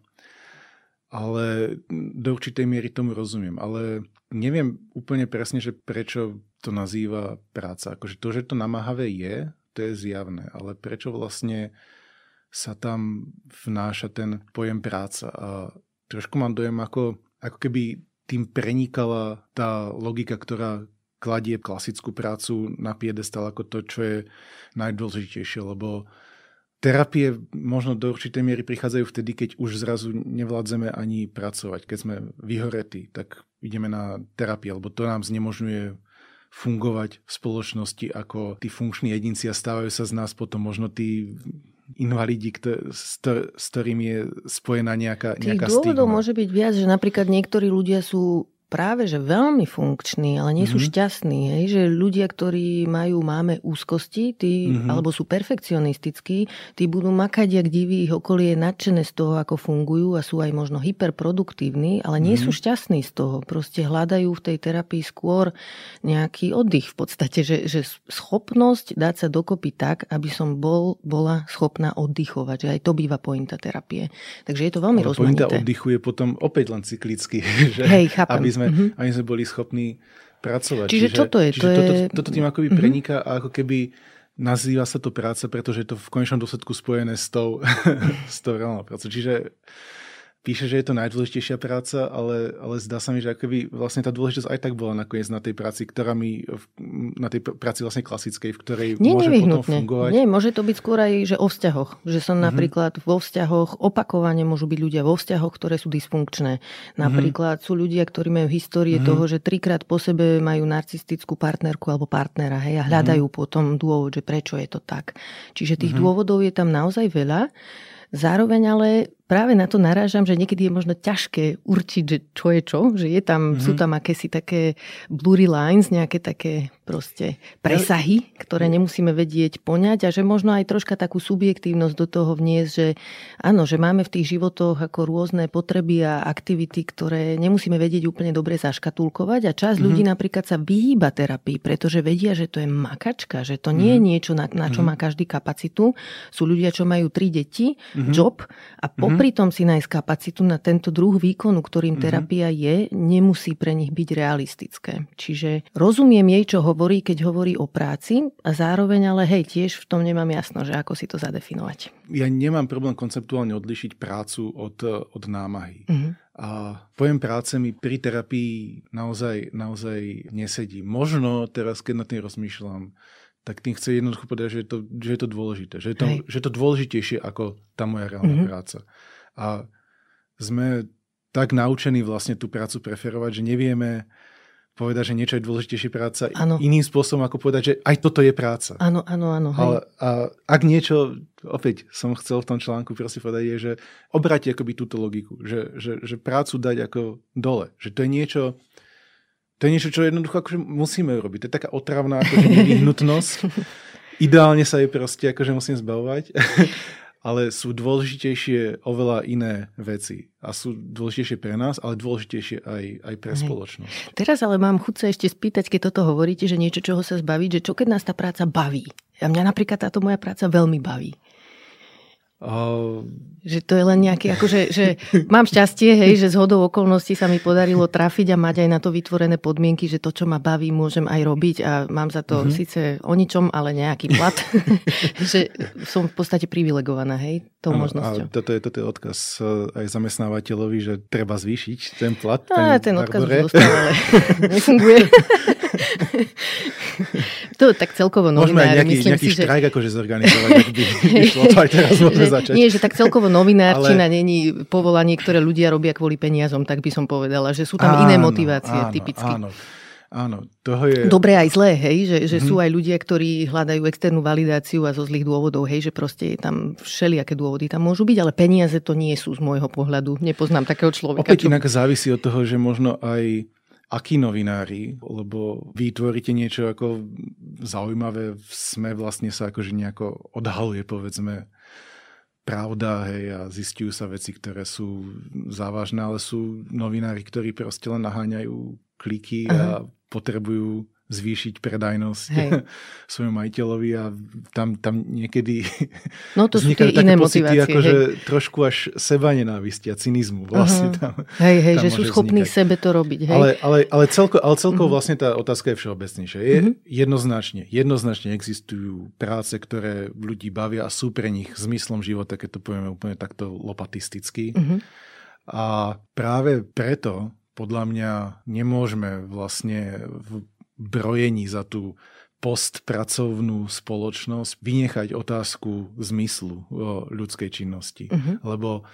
Ale do určitej miery tomu rozumiem. Ale neviem úplne presne, že prečo to nazýva práca. Akože to, že to namáhavé je, to je zjavné, ale prečo vlastne sa tam vnáša ten pojem práca a trošku mám dojem, ako, ako keby tým prenikala tá logika, ktorá kladie klasickú prácu na piedestal ako to, čo je najdôležitejšie, lebo terapie možno do určitej miery prichádzajú vtedy, keď už zrazu nevládzeme ani pracovať. Keď sme vyhoretí, tak ideme na terapiu, lebo to nám znemožňuje fungovať v spoločnosti ako tí funkční jedinci a stávajú sa z nás potom možno tí invalidi, s, s ktorými je spojená nejaká, nejaká Tých dôvodov stigma. môže byť viac, že napríklad niektorí ľudia sú práve že veľmi funkční, ale nie sú mm-hmm. šťastní. Hej? Že ľudia, ktorí majú, máme úzkosti, tí, mm-hmm. alebo sú perfekcionistickí, tí budú makať, jak diví, ich okolie je nadšené z toho, ako fungujú a sú aj možno hyperproduktívni, ale nie mm-hmm. sú šťastní z toho. Proste hľadajú v tej terapii skôr nejaký oddych v podstate, že, že schopnosť dať sa dokopy tak, aby som bol, bola schopná oddychovať. Že aj to býva pointa terapie. Takže je to veľmi rozmanité. Pointa oddychu je potom opäť len cyklicky. Že, Hej, chápem. Aby sme, mm-hmm. aby sme boli schopní pracovať. Čiže, čiže toto je. Čiže to toto, je... toto tým akoby mm-hmm. preniká a ako keby nazýva sa to práca, pretože je to v konečnom dôsledku spojené s tou, s tou reálnou prácou. Čiže píše, že je to najdôležitejšia práca, ale, ale zdá sa mi, že akoby vlastne tá dôležitosť aj tak bola nakoniec na tej práci, ktorá mi, na tej práci vlastne klasickej, v ktorej Nie, môže potom fungovať. Nie, môže to byť skôr aj, že o vzťahoch. Že som mm-hmm. napríklad vo vzťahoch, opakovane môžu byť ľudia vo vzťahoch, ktoré sú dysfunkčné. Napríklad mm-hmm. sú ľudia, ktorí majú histórie mm-hmm. toho, že trikrát po sebe majú narcistickú partnerku alebo partnera hej, a hľadajú mm-hmm. potom dôvod, že prečo je to tak. Čiže tých mm-hmm. dôvodov je tam naozaj veľa. Zároveň ale práve na to narážam, že niekedy je možno ťažké určiť, že čo je čo, že je tam, mm-hmm. sú tam akési také blurry lines, nejaké také proste presahy, ktoré nemusíme vedieť poňať a že možno aj troška takú subjektívnosť do toho vniesť, že áno, že máme v tých životoch ako rôzne potreby a aktivity, ktoré nemusíme vedieť úplne dobre zaškatulkovať a časť mm-hmm. ľudí napríklad sa vyhýba terapii, pretože vedia, že to je makačka, že to nie mm-hmm. je mhm. niečo, na, na čo mm-hmm. má každý kapacitu. Sú ľudia, čo majú tri deti, mm-hmm. job a po popri tom si nájsť kapacitu na tento druh výkonu, ktorým mm-hmm. terapia je, nemusí pre nich byť realistické. Čiže rozumiem jej, čo hovorí, keď hovorí o práci a zároveň ale hej, tiež v tom nemám jasno, že ako si to zadefinovať. Ja nemám problém konceptuálne odlišiť prácu od, od námahy. Mm-hmm. A pojem práce mi pri terapii naozaj, naozaj nesedí. Možno teraz, keď na tým rozmýšľam, tak tým chce jednoducho povedať, že je to, že je to dôležité. Že je to, že je to dôležitejšie ako tá moja reálna mm-hmm. práca. A sme tak naučení vlastne tú prácu preferovať, že nevieme povedať, že niečo je dôležitejšie práca ano. iným spôsobom, ako povedať, že aj toto je práca. Áno, áno, áno. Ale a ak niečo, opäť som chcel v tom článku proste povedať, je, že obráti akoby túto logiku, že, že, že prácu dať ako dole. Že to je niečo, to je niečo, čo jednoducho akože musíme urobiť. To je taká otravná akože nevyhnutnosť. Ideálne sa jej proste akože musím zbavovať. ale sú dôležitejšie oveľa iné veci. A sú dôležitejšie pre nás, ale dôležitejšie aj, aj pre Hej. spoločnosť. Teraz ale mám chuť sa ešte spýtať, keď toto hovoríte, že niečo, čoho sa zbaviť, že čo keď nás tá práca baví. A mňa napríklad táto moja práca veľmi baví. Uh, že to je len nejaký, akože, že mám šťastie, hej, že z hodou okolností sa mi podarilo trafiť a mať aj na to vytvorené podmienky, že to, čo ma baví, môžem aj robiť a mám za to uh-huh. síce o ničom, ale nejaký plat. že som v podstate privilegovaná, hej, tou ano, možnosťou. A toto je, toto je odkaz eh, aj zamestnávateľovi, že treba zvýšiť ten plat. A, ten odkaz už dostal, ale nefunguje. to tak celkovo novinári, Môžeme aj nejaký, myslím nejaký si, štrajk že... akože zorganizovať, ak by vyšlo, to aj teraz môžeme začať. Nie, že tak celkovo novinárčina ale... není povolanie, ktoré ľudia robia kvôli peniazom, tak by som povedala, že sú tam áno, iné motivácie áno, typicky. Áno, Áno, toho je... Dobré aj zlé, hej, že, že mm-hmm. sú aj ľudia, ktorí hľadajú externú validáciu a zo zlých dôvodov, hej, že proste je tam všelijaké dôvody tam môžu byť, ale peniaze to nie sú z môjho pohľadu. Nepoznám takého človeka. Opäť čo... inak závisí od toho, že možno aj akí novinári, lebo vy tvoríte niečo ako zaujímavé, sme vlastne sa akože nejako odhaluje, povedzme, pravda, hej, a zistujú sa veci, ktoré sú závažné, ale sú novinári, ktorí proste len naháňajú kliky Aha. a potrebujú zvýšiť predajnosť Hej. svojom majiteľovi a tam, tam niekedy no to sú tie iné motivácie. Akože trošku až seba nenávisti a cynizmu vlastne uh-huh. tam. Hej, hej, tam že sú schopní vznikať. sebe to robiť. Hej. Ale, ale, ale celko, ale celko uh-huh. vlastne tá otázka je všeobecnejšia. Je uh-huh. jednoznačne, jednoznačne existujú práce, ktoré ľudí bavia a sú pre nich zmyslom života, keď to povieme úplne takto lopatisticky. Uh-huh. A práve preto podľa mňa nemôžeme vlastne v brojení za tú postpracovnú spoločnosť vynechať otázku zmyslu ľudskej činnosti. Uh-huh. Lebo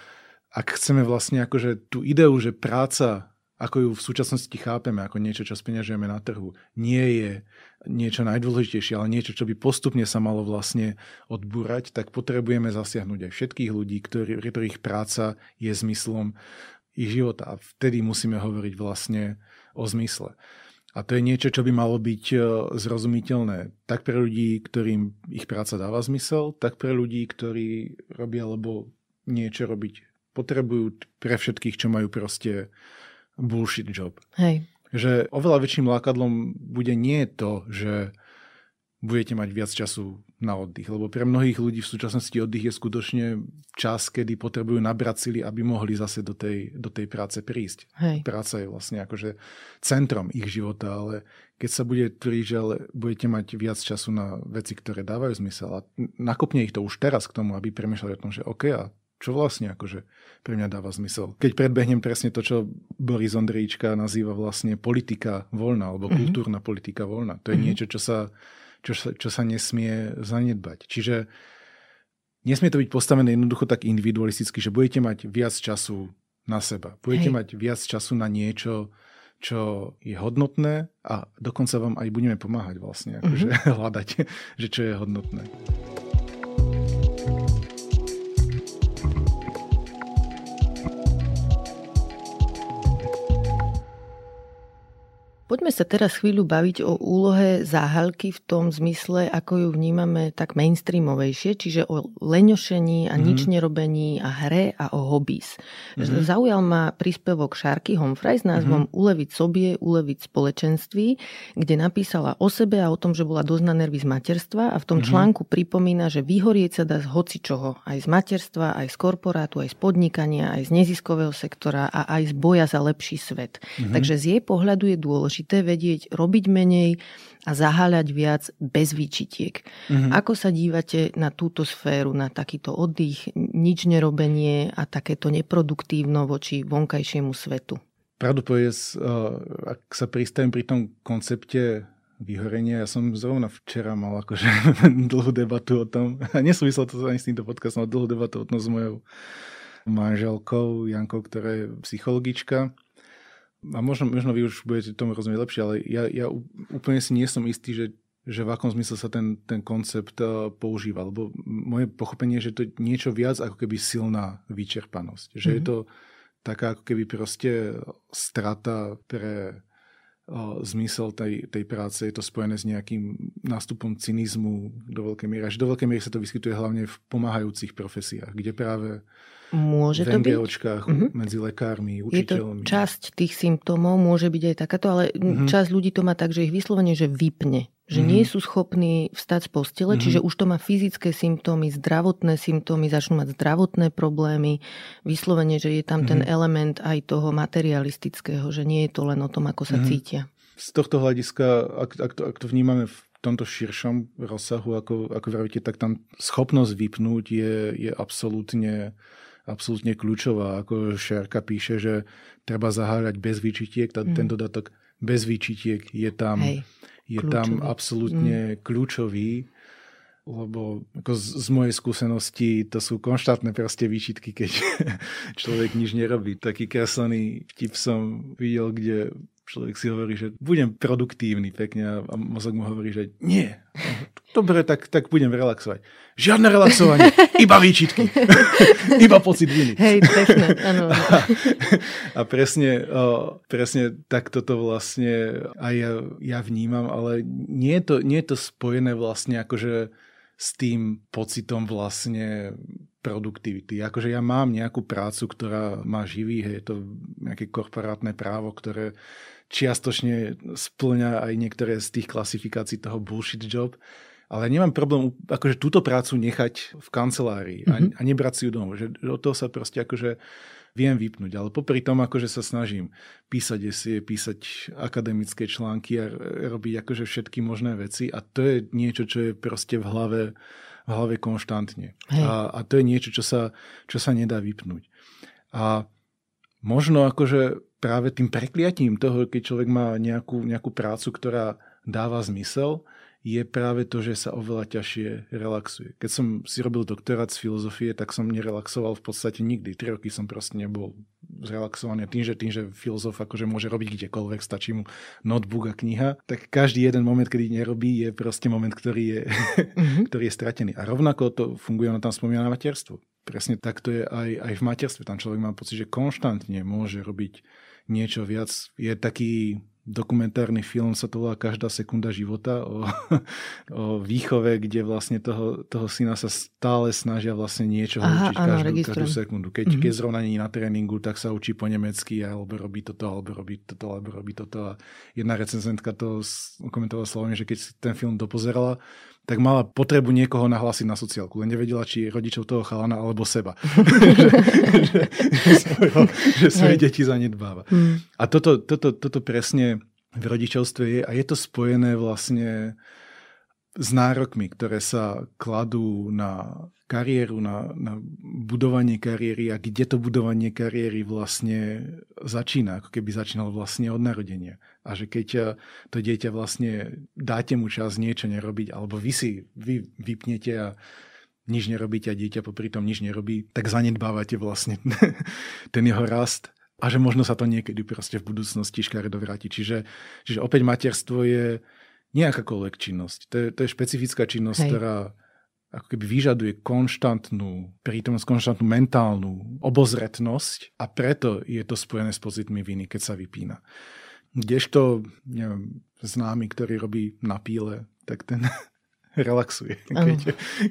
ak chceme vlastne akože tú ideu, že práca, ako ju v súčasnosti chápeme, ako niečo, čo speňažujeme na trhu, nie je niečo najdôležitejšie, ale niečo, čo by postupne sa malo vlastne odbúrať, tak potrebujeme zasiahnuť aj všetkých ľudí, ktorí, ktorých práca je zmyslom ich života. A vtedy musíme hovoriť vlastne o zmysle. A to je niečo, čo by malo byť e, zrozumiteľné tak pre ľudí, ktorým ich práca dáva zmysel, tak pre ľudí, ktorí robia, lebo niečo robiť potrebujú, pre všetkých, čo majú proste bullshit job. Hej. Že oveľa väčším lákadlom bude nie to, že budete mať viac času na oddych. Lebo pre mnohých ľudí v súčasnosti oddych je skutočne čas, kedy potrebujú nabrať sily, aby mohli zase do tej, do tej práce prísť. Hej. Práca je vlastne akože centrom ich života, ale keď sa bude tvrdiť, že budete mať viac času na veci, ktoré dávajú zmysel a nakopne ich to už teraz k tomu, aby premýšľali o tom, že OK, a čo vlastne akože pre mňa dáva zmysel. Keď predbehnem presne to, čo Boris Ondrejčka nazýva vlastne politika voľná, alebo mm-hmm. kultúrna politika voľná. To je mm-hmm. niečo, čo sa čo sa, čo sa nesmie zanedbať. Čiže nesmie to byť postavené jednoducho tak individualisticky, že budete mať viac času na seba. Budete Hej. mať viac času na niečo, čo je hodnotné a dokonca vám aj budeme pomáhať vlastne, akože mm-hmm. hľadať, že čo je hodnotné. Poďme sa teraz chvíľu baviť o úlohe záhalky v tom zmysle, ako ju vnímame tak mainstreamovejšie, čiže o leňošení a mm-hmm. nič nerobení a hre a o hobbies. Mm-hmm. Zaujal ma príspevok Šárky Homfrey s názvom mm-hmm. Uleviť sobie, uleviť spoločenství, kde napísala o sebe a o tom, že bola dosť na nervy z materstva a v tom mm-hmm. článku pripomína, že vyhorieť sa dá z hocičoho, aj z materstva, aj z korporátu, aj z podnikania, aj z neziskového sektora a aj z boja za lepší svet. Mm-hmm. Takže z jej pohľadu je dôležité dôležité vedieť robiť menej a zaháľať viac bez výčitiek. Mm-hmm. Ako sa dívate na túto sféru, na takýto oddych, nič nerobenie a takéto neproduktívno voči vonkajšiemu svetu? Pravdu povedz, ak sa pristavím pri tom koncepte vyhorenia. Ja som zrovna včera mal akože dlhú debatu o tom, a nesúvislo to ani s týmto podcastom, ale dlhú debatu o tom s mojou manželkou Jankou, ktorá je psychologička a možno, možno vy už budete tomu rozumieť lepšie, ale ja, ja úplne si nie som istý, že, že v akom zmysle sa ten, ten koncept uh, používa. Lebo moje pochopenie je, že to je niečo viac ako keby silná vyčerpanosť. Že mm-hmm. je mhm. to taká ako keby proste strata pre uh, zmysel tej, tej práce. Je to spojené s nejakým nástupom cynizmu do veľkej miery. Až do veľkej miery sa to vyskytuje hlavne v pomáhajúcich profesiách, kde práve Môže to byť. uh-huh. medzi lekármi, učiteľmi. Je to časť tých symptómov, môže byť aj takáto, ale uh-huh. časť ľudí to má tak, že ich vyslovene, že vypne. že mm. nie sú schopní vstať z postele, mm. čiže už to má fyzické symptómy, zdravotné symptómy, začnú mať zdravotné problémy, vyslovene, že je tam mm. ten mhm. element aj toho materialistického, že nie je to len o tom, ako sa mm. cítia. Z tohto hľadiska, ak, ak, to, ak to vnímame v tomto širšom rozsahu, ako, ako vravíte, tak tam schopnosť vypnúť je, je absolútne, absolútne kľúčová. Ako Šerka píše, že treba zaháľať bez výčitiek, mm. ten dodatok bez výčitiek je tam... Hej je kľúčový. tam absolútne mm. kľúčový, lebo ako z, z mojej skúsenosti to sú konštantné proste výčitky, keď človek nič nerobí. Taký kreslený vtip som videl, kde človek si hovorí, že budem produktívny pekne a mozog mu hovorí, že nie. Dobre, tak, tak budem relaxovať. Žiadne relaxovanie, iba výčitky. iba pocit viny. Hej, pekne, áno. A, a presne, o, presne tak toto vlastne aj ja, ja vnímam, ale nie je, to, nie je to spojené vlastne akože s tým pocitom vlastne produktivity. Akože ja mám nejakú prácu, ktorá má živý, hej, je to nejaké korporátne právo, ktoré čiastočne splňa aj niektoré z tých klasifikácií toho bullshit job, ale nemám problém akože túto prácu nechať v kancelárii mm-hmm. a, a nebrať si ju domov. Že od toho sa proste akože viem vypnúť. Ale popri tom akože sa snažím písať esie, písať akademické články a robiť akože všetky možné veci a to je niečo, čo je proste v hlave, v hlave konštantne. A, a to je niečo, čo sa, čo sa nedá vypnúť. A možno akože práve tým prekliatím toho, keď človek má nejakú, nejakú prácu, ktorá dáva zmysel, je práve to, že sa oveľa ťažšie relaxuje. Keď som si robil doktorát z filozofie, tak som nerelaxoval v podstate nikdy. Tri roky som proste nebol zrelaxovaný. Tým, že, tým, že filozof akože môže robiť kdekoľvek, stačí mu notebook a kniha, tak každý jeden moment, kedy nerobí, je proste moment, ktorý je, mm-hmm. ktorý je stratený. A rovnako to funguje na tam spomínané materstvo. Presne tak to je aj, aj v materstve. Tam človek má pocit, že konštantne môže robiť niečo viac. Je taký dokumentárny film, sa to volá Každá sekunda života o, o výchove, kde vlastne toho, toho syna sa stále snažia vlastne niečo Aha, učiť áno, každú, každú sekundu. Keď, mm-hmm. keď zrovna nie na tréningu, tak sa učí po nemecky, alebo robí toto, alebo robí toto, alebo robí toto. A jedna recenzentka to komentovala slovami, že keď ten film dopozerala, tak mala potrebu niekoho nahlásiť na sociálku, len nevedela, či je rodičov toho chalana alebo seba. že, že, že, že svoje deti zanedbáva. Mm. A toto, toto, toto presne v rodičovstve je a je to spojené vlastne s nárokmi, ktoré sa kladú na kariéru, na, na budovanie kariéry a kde to budovanie kariéry vlastne začína, ako keby začínalo vlastne od narodenia. A že keď to dieťa vlastne dáte mu čas niečo nerobiť, alebo vy si vy vypnete a nič nerobíte a dieťa popri tom nič nerobí, tak zanedbávate vlastne ten jeho rast a že možno sa to niekedy proste v budúcnosti škaredo vráti. Čiže, čiže opäť materstvo je nejakákoľvek činnosť. To je, to je špecifická činnosť, Hej. ktorá ako keby vyžaduje konštantnú prítomnosť, konštantnú mentálnu obozretnosť a preto je to spojené s pocitmi viny, keď sa vypína. Kdežto neviem, známy, ktorý robí na píle, tak ten relaxuje, keď,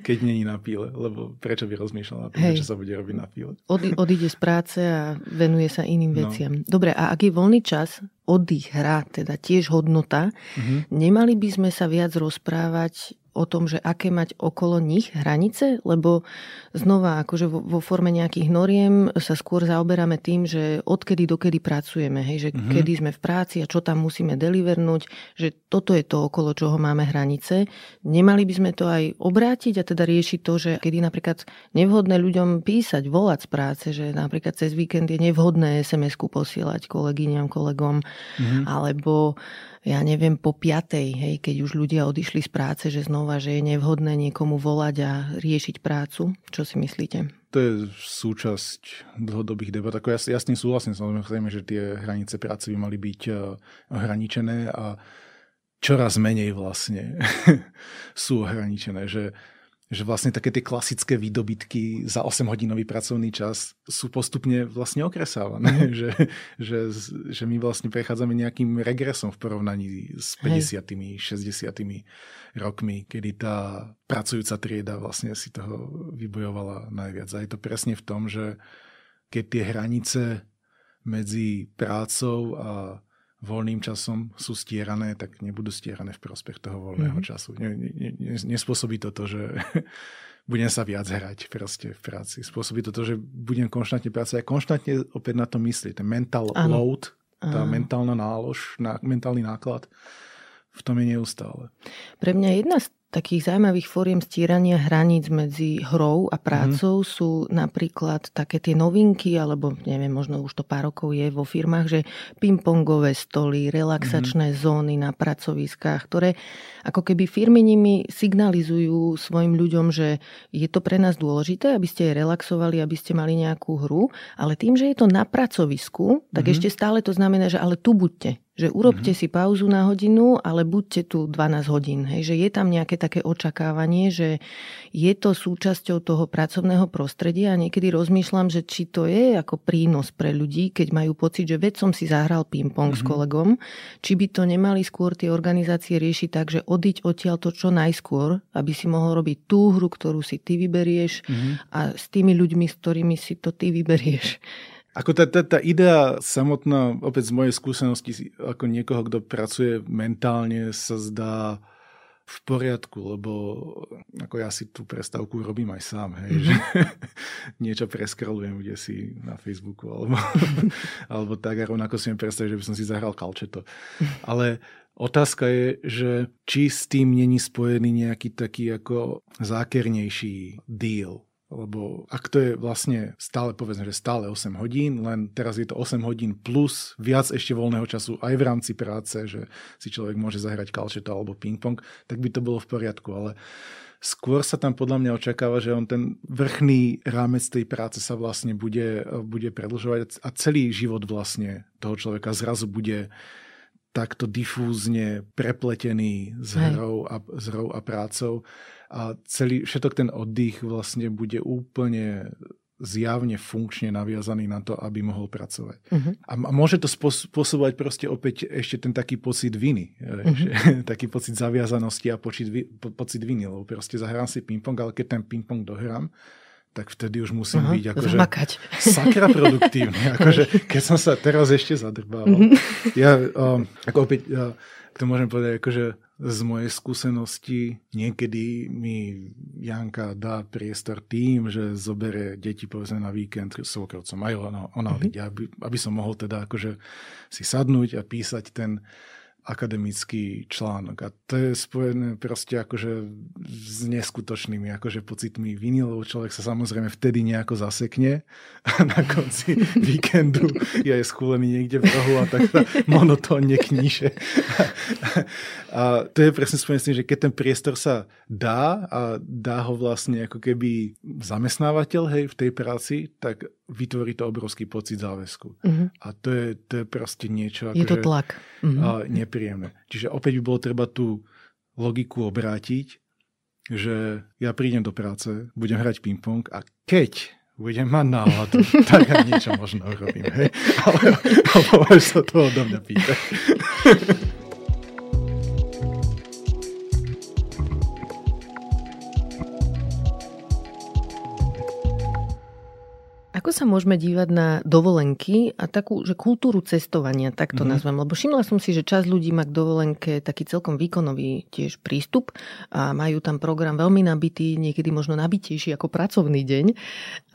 keď není na píle, lebo prečo by rozmýšľal na tým, čo sa bude robiť na píle. Ody, odíde z práce a venuje sa iným no. veciam. Dobre, a ak je voľný čas, oddych, hra, teda tiež hodnota, uh-huh. nemali by sme sa viac rozprávať o tom, že aké mať okolo nich hranice, lebo znova akože vo, vo forme nejakých noriem sa skôr zaoberáme tým, že odkedy dokedy pracujeme, hej, že mm-hmm. kedy sme v práci a čo tam musíme delivernúť, že toto je to, okolo čoho máme hranice. Nemali by sme to aj obrátiť a teda riešiť to, že kedy napríklad nevhodné ľuďom písať, volať z práce, že napríklad cez víkend je nevhodné SMS-ku posielať kolegyňam, kolegom, mm-hmm. alebo ja neviem, po piatej, hej, keď už ľudia odišli z práce, že znova, že je nevhodné niekomu volať a riešiť prácu. Čo si myslíte? To je súčasť dlhodobých debat. Ako ja, ja s tým súhlasím, samozrejme, že tie hranice práce by mali byť eh, ohraničené a čoraz menej vlastne sú ohraničené. Že že vlastne také tie klasické výdobytky za 8-hodinový pracovný čas sú postupne vlastne okresávané. Mm. že, že, že my vlastne prechádzame nejakým regresom v porovnaní s 50 60 rokmi, kedy tá pracujúca trieda vlastne si toho vybojovala najviac. A je to presne v tom, že keď tie hranice medzi prácou a voľným časom sú stierané, tak nebudú stierané v prospech toho voľného mm-hmm. času. Ne, ne, ne, nespôsobí to to, že budem sa viac hrať proste v práci. Spôsobí to to, že budem konštantne pracovať a konštantne opäť na to myslieť. Ten mental ano. load, tá ano. mentálna nálož, ná, mentálny náklad v tom je neustále. Pre mňa jedna z takých zaujímavých fóriem stierania hraníc medzi hrou a prácou mm. sú napríklad také tie novinky, alebo neviem, možno už to pár rokov je vo firmách, že pingpongové stoly, relaxačné mm. zóny na pracoviskách, ktoré ako keby firmy nimi signalizujú svojim ľuďom, že je to pre nás dôležité, aby ste relaxovali, aby ste mali nejakú hru, ale tým, že je to na pracovisku, tak mm. ešte stále to znamená, že ale tu buďte že urobte mm-hmm. si pauzu na hodinu, ale buďte tu 12 hodín. Hej, že je tam nejaké také očakávanie, že je to súčasťou toho pracovného prostredia a niekedy rozmýšľam, že či to je ako prínos pre ľudí, keď majú pocit, že veď som si zahral ping-pong mm-hmm. s mhm. kolegom, či by to nemali skôr tie organizácie riešiť tak, že odiť odtiaľ to čo najskôr, aby si mohol robiť tú hru, ktorú si ty vyberieš mm-hmm. a s tými ľuďmi, s ktorými si to ty vyberieš. Ako tá, tá, tá idea samotná, opäť z mojej skúsenosti, ako niekoho, kto pracuje mentálne, sa zdá v poriadku, lebo ako ja si tú prestávku robím aj sám, hej, mm-hmm. že niečo preskrolujem kde si na Facebooku alebo, alebo tak a rovnako si mi predstaviť, že by som si zahral kalčeto. Ale otázka je, že či s tým není spojený nejaký taký ako zákernejší deal, lebo ak to je vlastne stále, povedzme, že stále 8 hodín, len teraz je to 8 hodín plus viac ešte voľného času aj v rámci práce, že si človek môže zahrať kalčeto alebo ping-pong, tak by to bolo v poriadku, ale skôr sa tam podľa mňa očakáva, že on ten vrchný rámec tej práce sa vlastne bude, bude predlžovať a celý život vlastne toho človeka zrazu bude takto difúzne prepletený s hrou a, s hrou a prácou a celý, všetok ten oddych vlastne bude úplne zjavne funkčne naviazaný na to, aby mohol pracovať. Uh-huh. A môže to spôsobovať proste opäť ešte ten taký pocit viny. Uh-huh. Taký pocit zaviazanosti a pocit, po, pocit viny, lebo proste zahrám si ping-pong, ale keď ten ping-pong dohrám, tak vtedy už musím uh-huh. byť akože sakra produktívny. akože, keď som sa teraz ešte zadrbával. Uh-huh. Ja, um, ako opäť, ja, to môžem povedať, akože z mojej skúsenosti niekedy mi Janka dá priestor tým, že zobere deti povedzme na víkend svokrovcom aj ona, ona mm-hmm. aby, aby som mohol teda akože si sadnúť a písať ten akademický článok. A to je spojené proste akože s neskutočnými akože pocitmi viny, lebo človek sa samozrejme vtedy nejako zasekne a na konci víkendu je schúlený niekde v rohu a tak sa monotónne kníže. A to je presne spojené s tým, že keď ten priestor sa dá a dá ho vlastne ako keby zamestnávateľ hej, v tej práci, tak vytvorí to obrovský pocit záväzku. Uh-huh. A to je, to je proste niečo... Je to tlak. Uh-huh. nepríjemné. Čiže opäť by bolo treba tú logiku obrátiť, že ja prídem do práce, budem hrať ping-pong a keď budem mať náladu, tak aj niečo možno urobím. Hej? Ale, ale sa toho do mňa pýtať. sa môžeme dívať na dovolenky a takú, že kultúru cestovania, tak to mm-hmm. nazvem? Lebo všimla som si, že časť ľudí má k dovolenke taký celkom výkonový tiež prístup a majú tam program veľmi nabitý, niekedy možno nabitejší ako pracovný deň.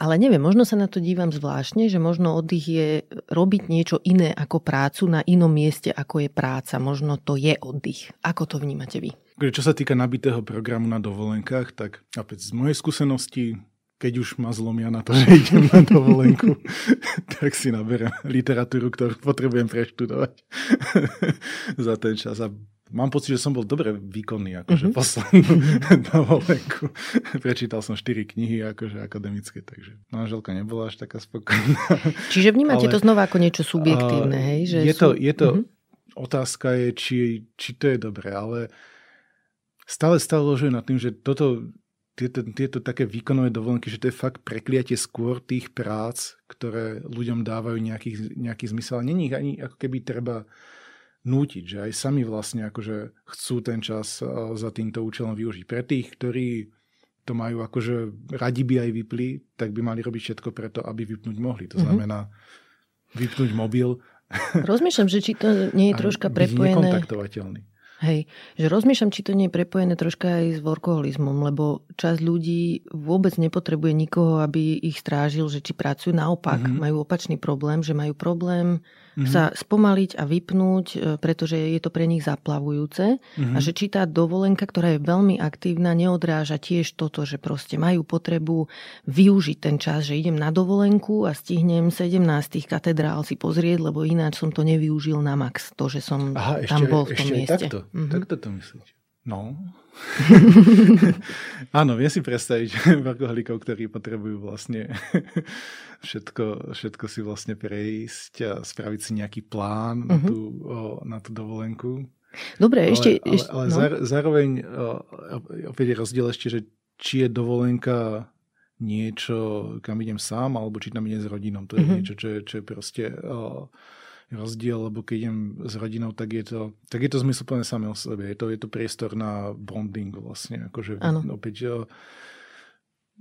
Ale neviem, možno sa na to dívam zvláštne, že možno oddych je robiť niečo iné ako prácu na inom mieste, ako je práca. Možno to je oddych. Ako to vnímate vy? Čo sa týka nabitého programu na dovolenkách, tak opäť z mojej skúsenosti keď už ma zlomia na to, že idem na dovolenku, tak si naberiem literatúru, ktorú potrebujem preštudovať za ten čas. A mám pocit, že som bol dobre výkonný, akože mm-hmm. poslednú dovolenku. Prečítal som štyri knihy, akože akademické, takže manželka nebola až taká spokojná. Čiže vnímate Ale, to znova ako niečo subjektívne, hej? Že je, sú... to, je to, mm-hmm. otázka je, či, či to je dobré, ale stále stále ložujem nad tým, že toto tieto, tieto také výkonové dovolenky, že to je fakt prekliatie skôr tých prác, ktoré ľuďom dávajú nejaký, nejaký zmysel. Není ich ani ako keby treba nútiť, že aj sami vlastne akože chcú ten čas za týmto účelom využiť. Pre tých, ktorí to majú akože radi by aj vypli, tak by mali robiť všetko preto, aby vypnúť mohli. To mm-hmm. znamená vypnúť mobil Rozmýšľam, že či to nie je troška prepojené... nekontaktovateľný. Hej, že rozmýšľam, či to nie je prepojené troška aj s workoholizmom, lebo časť ľudí vôbec nepotrebuje nikoho, aby ich strážil, že či pracujú naopak, mm-hmm. majú opačný problém, že majú problém mm-hmm. sa spomaliť a vypnúť, e, pretože je to pre nich zaplavujúce mm-hmm. a že či tá dovolenka, ktorá je veľmi aktívna, neodráža tiež toto, že proste majú potrebu využiť ten čas, že idem na dovolenku a stihnem 17 katedrál si pozrieť, lebo ináč som to nevyužil na max, to, že som Aha, ešte, tam bol v tom ešte mieste. Takto, mm-hmm. takto to myslíte. No. Áno, viem si predstaviť workoholikov, ktorí potrebujú vlastne všetko, všetko si vlastne prejsť a spraviť si nejaký plán uh-huh. na, mhm. tú, o, na tú dovolenku. Dobre, ale, ešte... Ale, ale no. zároveň opäť je rozdiel ešte, že či je dovolenka niečo, kam idem sám, alebo či tam idem s rodinou. To je uh-huh. niečo, čo je, čo je proste... O, rozdiel, lebo keď idem s rodinou, tak je to, tak je to zmysluplné samé o sebe. Je to, je to priestor na bonding vlastne. Akože ano. opäť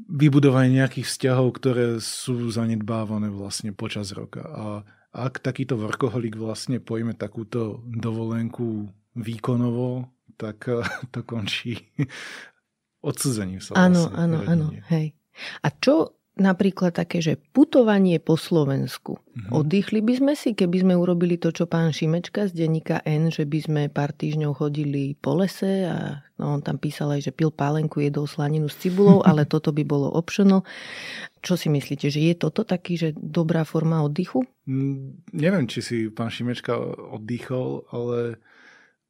vybudovanie nejakých vzťahov, ktoré sú zanedbávané vlastne počas roka. A ak takýto workoholik vlastne pojme takúto dovolenku výkonovo, tak to končí odsudzením sa. Áno, vlastne áno, áno, hej. A čo napríklad také, že putovanie po Slovensku. Mm-hmm. Oddychli by sme si, keby sme urobili to, čo pán Šimečka z denníka N, že by sme pár týždňov chodili po lese a no, on tam písal aj, že pil pálenku, jedol slaninu s cibulou, ale toto by bolo optional. Čo si myslíte, že je toto taký, že dobrá forma oddychu? Mm, neviem, či si pán Šimečka oddychol, ale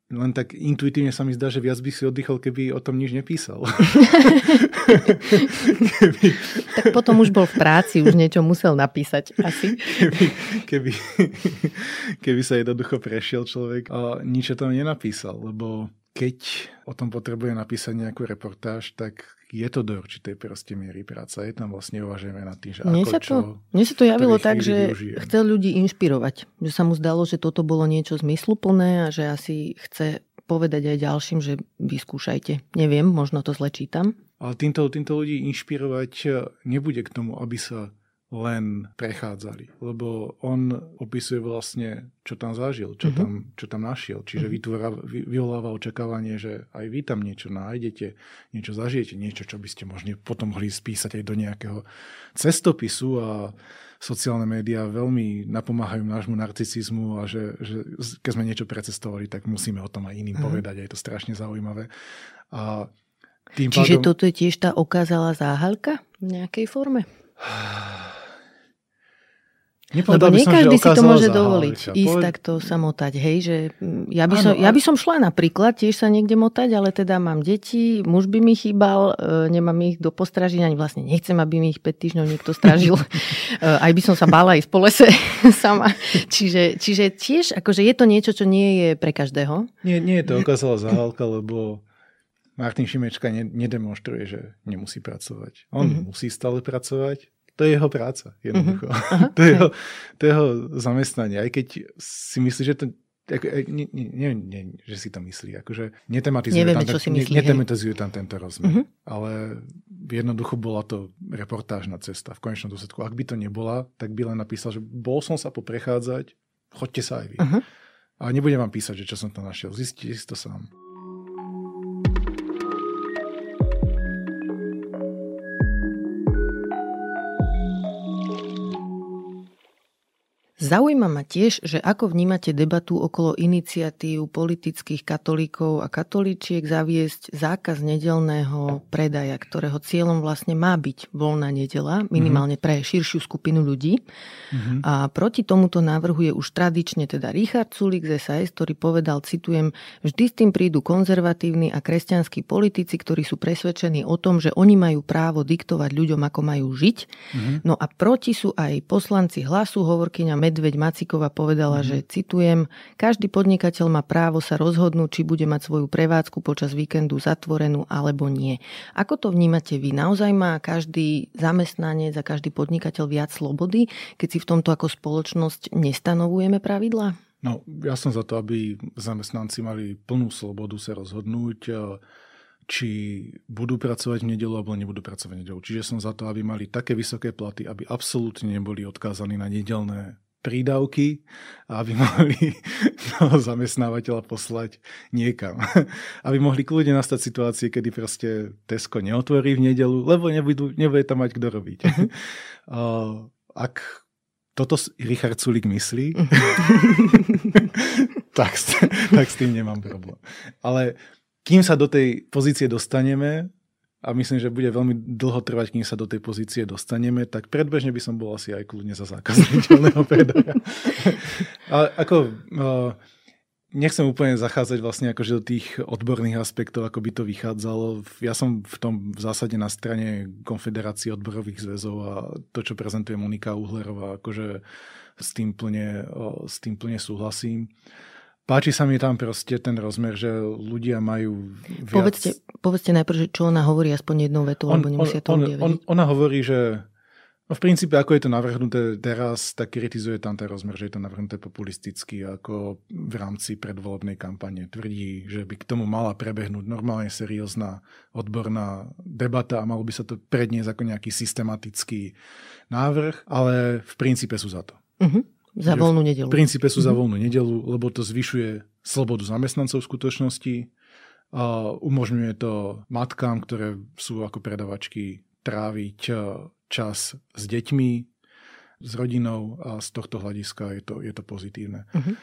len tak intuitívne sa mi zdá, že viac by si oddychol, keby o tom nič nepísal. keby... Potom už bol v práci, už niečo musel napísať asi. Keby, keby, keby sa jednoducho prešiel človek a nič o tom nenapísal, lebo keď o tom potrebuje napísať nejakú reportáž, tak je to do určitej proste miery práca. Je tam vlastne uvažujeme nad tým, že mne ako sa to, čo... Mne sa to javilo tak, že využijem. chcel ľudí inšpirovať. Že sa mu zdalo, že toto bolo niečo zmysluplné a že asi chce povedať aj ďalším, že vyskúšajte. Neviem, možno to zle čítam. Ale týmto, týmto ľudí inšpirovať nebude k tomu, aby sa len prechádzali, lebo on opisuje vlastne, čo tam zažil, čo, uh-huh. tam, čo tam našiel. Čiže uh-huh. vytvára, vy, vyvoláva očakávanie, že aj vy tam niečo nájdete, niečo zažijete, niečo, čo by ste možno potom mohli spísať aj do nejakého cestopisu a sociálne médiá veľmi napomáhajú nášmu narcisizmu a že, že keď sme niečo precestovali, tak musíme o tom aj iným uh-huh. povedať a je to strašne zaujímavé. A tým Čiže pádom... toto je tiež tá okázala záhalka v nejakej forme? Lebo nie každý si to môže dovoliť, ísť Poved... takto sa motať. Hej, že mm, ja, by som, ja by som šla napríklad tiež sa niekde motať, ale teda mám deti, muž by mi chýbal, e, nemám ich do postraží, ani vlastne nechcem, aby mi ich 5 týždňov niekto stražil. E, aj by som sa bála ísť po lese sama. Čiže, čiže tiež akože je to niečo, čo nie je pre každého. Nie, nie je to okázala zahálka, lebo Martin Šimečka nedemonstruje, že nemusí pracovať. On mm-hmm. musí stále pracovať, to je jeho práca, jednoducho. Uh-huh. Aha, to, je jeho, to je jeho zamestnanie. Aj keď si myslí, že to ako, nie, nie, nie, že si to myslí. Akože netematizuje, Nevieme, tam, si myslí, netematizuje tam tento rozmer. Uh-huh. Ale jednoducho bola to reportážna cesta v konečnom dôsledku. Ak by to nebola, tak by len napísal, že bol som sa poprechádzať, choďte sa aj vy. Uh-huh. A nebudem vám písať, že čo som tam našiel. Zistite si to sám. Zaujíma ma tiež, že ako vnímate debatu okolo iniciatív politických katolíkov a katolíčiek zaviesť zákaz nedelného predaja, ktorého cieľom vlastne má byť voľná nedela, minimálne pre širšiu skupinu ľudí. Mm-hmm. A proti tomuto návrhu je už tradične teda Richard Sulik z SAS, ktorý povedal, citujem, vždy s tým prídu konzervatívni a kresťanskí politici, ktorí sú presvedčení o tom, že oni majú právo diktovať ľuďom, ako majú žiť. Mm-hmm. No a proti sú aj poslanci hlasu, hovorkyňa Medveď Macikova povedala, mm-hmm. že citujem, každý podnikateľ má právo sa rozhodnúť, či bude mať svoju prevádzku počas víkendu zatvorenú alebo nie. Ako to vnímate vy? Naozaj má každý zamestnanec a každý podnikateľ viac slobody, keď si v tomto ako spoločnosť nestanovujeme pravidlá? No, ja som za to, aby zamestnanci mali plnú slobodu sa rozhodnúť, či budú pracovať v nedelu alebo nebudú pracovať v nedelu. Čiže som za to, aby mali také vysoké platy, aby absolútne neboli odkázaní na nedelné prídavky, aby mohli toho zamestnávateľa poslať niekam. Aby mohli kľudne nastať situácie, kedy proste Tesco neotvorí v nedelu, lebo nebudú, nebude tam mať kto robiť. Uh-huh. Ak toto Richard Sulik myslí, tak, tak s tým nemám problém. Ale kým sa do tej pozície dostaneme, a myslím, že bude veľmi dlho trvať, kým sa do tej pozície dostaneme, tak predbežne by som bol asi aj kľudne za zákaz viditeľného predaja. Ale ako, uh, nechcem úplne zachádzať vlastne akože do tých odborných aspektov, ako by to vychádzalo. Ja som v tom v zásade na strane Konfederácie odborových zväzov a to, čo prezentuje Monika Uhlerová, akože s tým plne, s tým plne súhlasím. Páči sa mi tam proste ten rozmer, že ľudia majú viac... Povedzte, povedzte najprv, čo ona hovorí aspoň jednou vetou, on, lebo nemusia to on, on, Ona hovorí, že no v princípe, ako je to navrhnuté teraz, tak kritizuje tam ten rozmer, že je to navrhnuté populisticky, ako v rámci predvolebnej kampane. Tvrdí, že by k tomu mala prebehnúť normálne seriózna odborná debata a malo by sa to predniesť ako nejaký systematický návrh, ale v princípe sú za to. Uh-huh. Za voľnú nedelu. V princípe sú za mhm. voľnú nedelu, lebo to zvyšuje slobodu zamestnancov v skutočnosti. Umožňuje to matkám, ktoré sú ako predavačky, tráviť čas s deťmi, s rodinou a z tohto hľadiska je to, je to pozitívne. Uh-huh.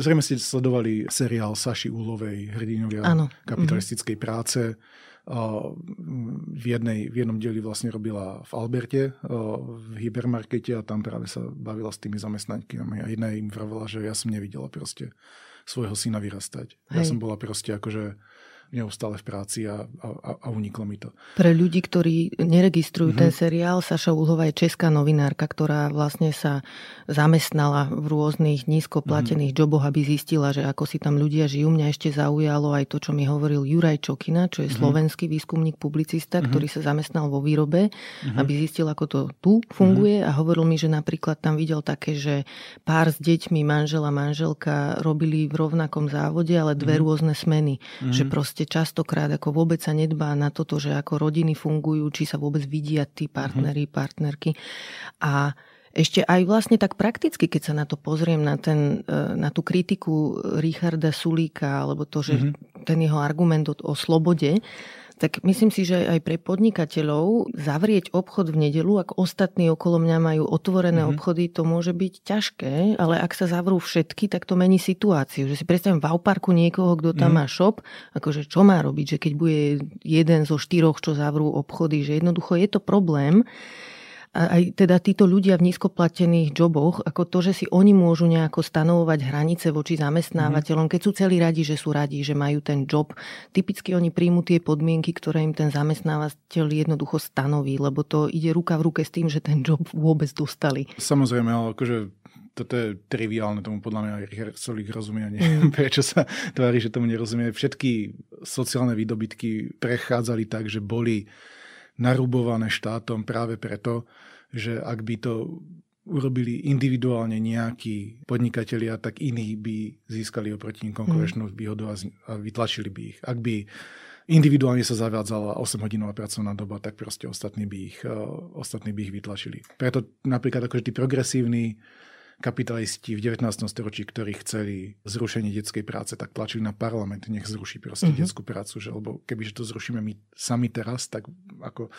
Zrejme ste sledovali seriál Saši Úlovej, hrdinovia ano. kapitalistickej uh-huh. práce v, jednej, v jednom dieli vlastne robila v Alberte, v hypermarkete a tam práve sa bavila s tými zamestnaňkami a jedna im vravela, že ja som nevidela proste svojho syna vyrastať. Hej. Ja som bola proste akože neustále v práci a, a, a uniklo mi to. Pre ľudí, ktorí neregistrujú mm-hmm. ten seriál, Saša Uhlová je česká novinárka, ktorá vlastne sa zamestnala v rôznych nízko platených mm-hmm. joboch, aby zistila, že ako si tam ľudia žijú. Mňa ešte zaujalo aj to, čo mi hovoril Juraj Čokina, čo je mm-hmm. slovenský výskumník, publicista, mm-hmm. ktorý sa zamestnal vo výrobe, mm-hmm. aby zistil, ako to tu funguje mm-hmm. a hovoril mi, že napríklad tam videl také, že pár s deťmi, manžela, manželka robili v rovnakom závode, ale dve mm-hmm. rôzne smeny. Mm-hmm. Že proste proste častokrát ako vôbec sa nedbá na toto, že ako rodiny fungujú, či sa vôbec vidia tí mhm. partnery, partnerky. A ešte aj vlastne tak prakticky, keď sa na to pozriem, na, ten, e, na tú kritiku Richarda Sulíka, alebo to, že mm-hmm. ten jeho argument o, o slobode, tak myslím si, že aj pre podnikateľov zavrieť obchod v nedelu, ak ostatní okolo mňa majú otvorené mm-hmm. obchody, to môže byť ťažké, ale ak sa zavrú všetky, tak to mení situáciu. Že si predstavím v Auparku niekoho, kto tam mm-hmm. má shop, akože čo má robiť, že keď bude jeden zo štyroch, čo zavrú obchody, že jednoducho je to problém aj teda títo ľudia v nízkoplatených joboch, ako to, že si oni môžu nejako stanovovať hranice voči zamestnávateľom, keď sú celí radi, že sú radi, že majú ten job. Typicky oni príjmu tie podmienky, ktoré im ten zamestnávateľ jednoducho stanoví, lebo to ide ruka v ruke s tým, že ten job vôbec dostali. Samozrejme, ale akože toto je triviálne, tomu podľa mňa Solík rozumie, neviem, mm. prečo sa tvári, že tomu nerozumie. Všetky sociálne výdobytky prechádzali tak, že boli narubované štátom práve preto, že ak by to urobili individuálne nejakí podnikatelia, tak iní by získali oproti nim konkurenčnú mm. výhodu a vytlačili by ich. Ak by individuálne sa zavádzala 8-hodinová pracovná doba, tak proste ostatní by ich, uh, ostatní by ich vytlačili. Preto napríklad akože tí progresívni kapitalisti v 19. storočí, ktorí chceli zrušenie detskej práce, tak tlačili na parlament, nech zruší proste uh-huh. detskú prácu, že, lebo kebyže to zrušíme my sami teraz, tak ako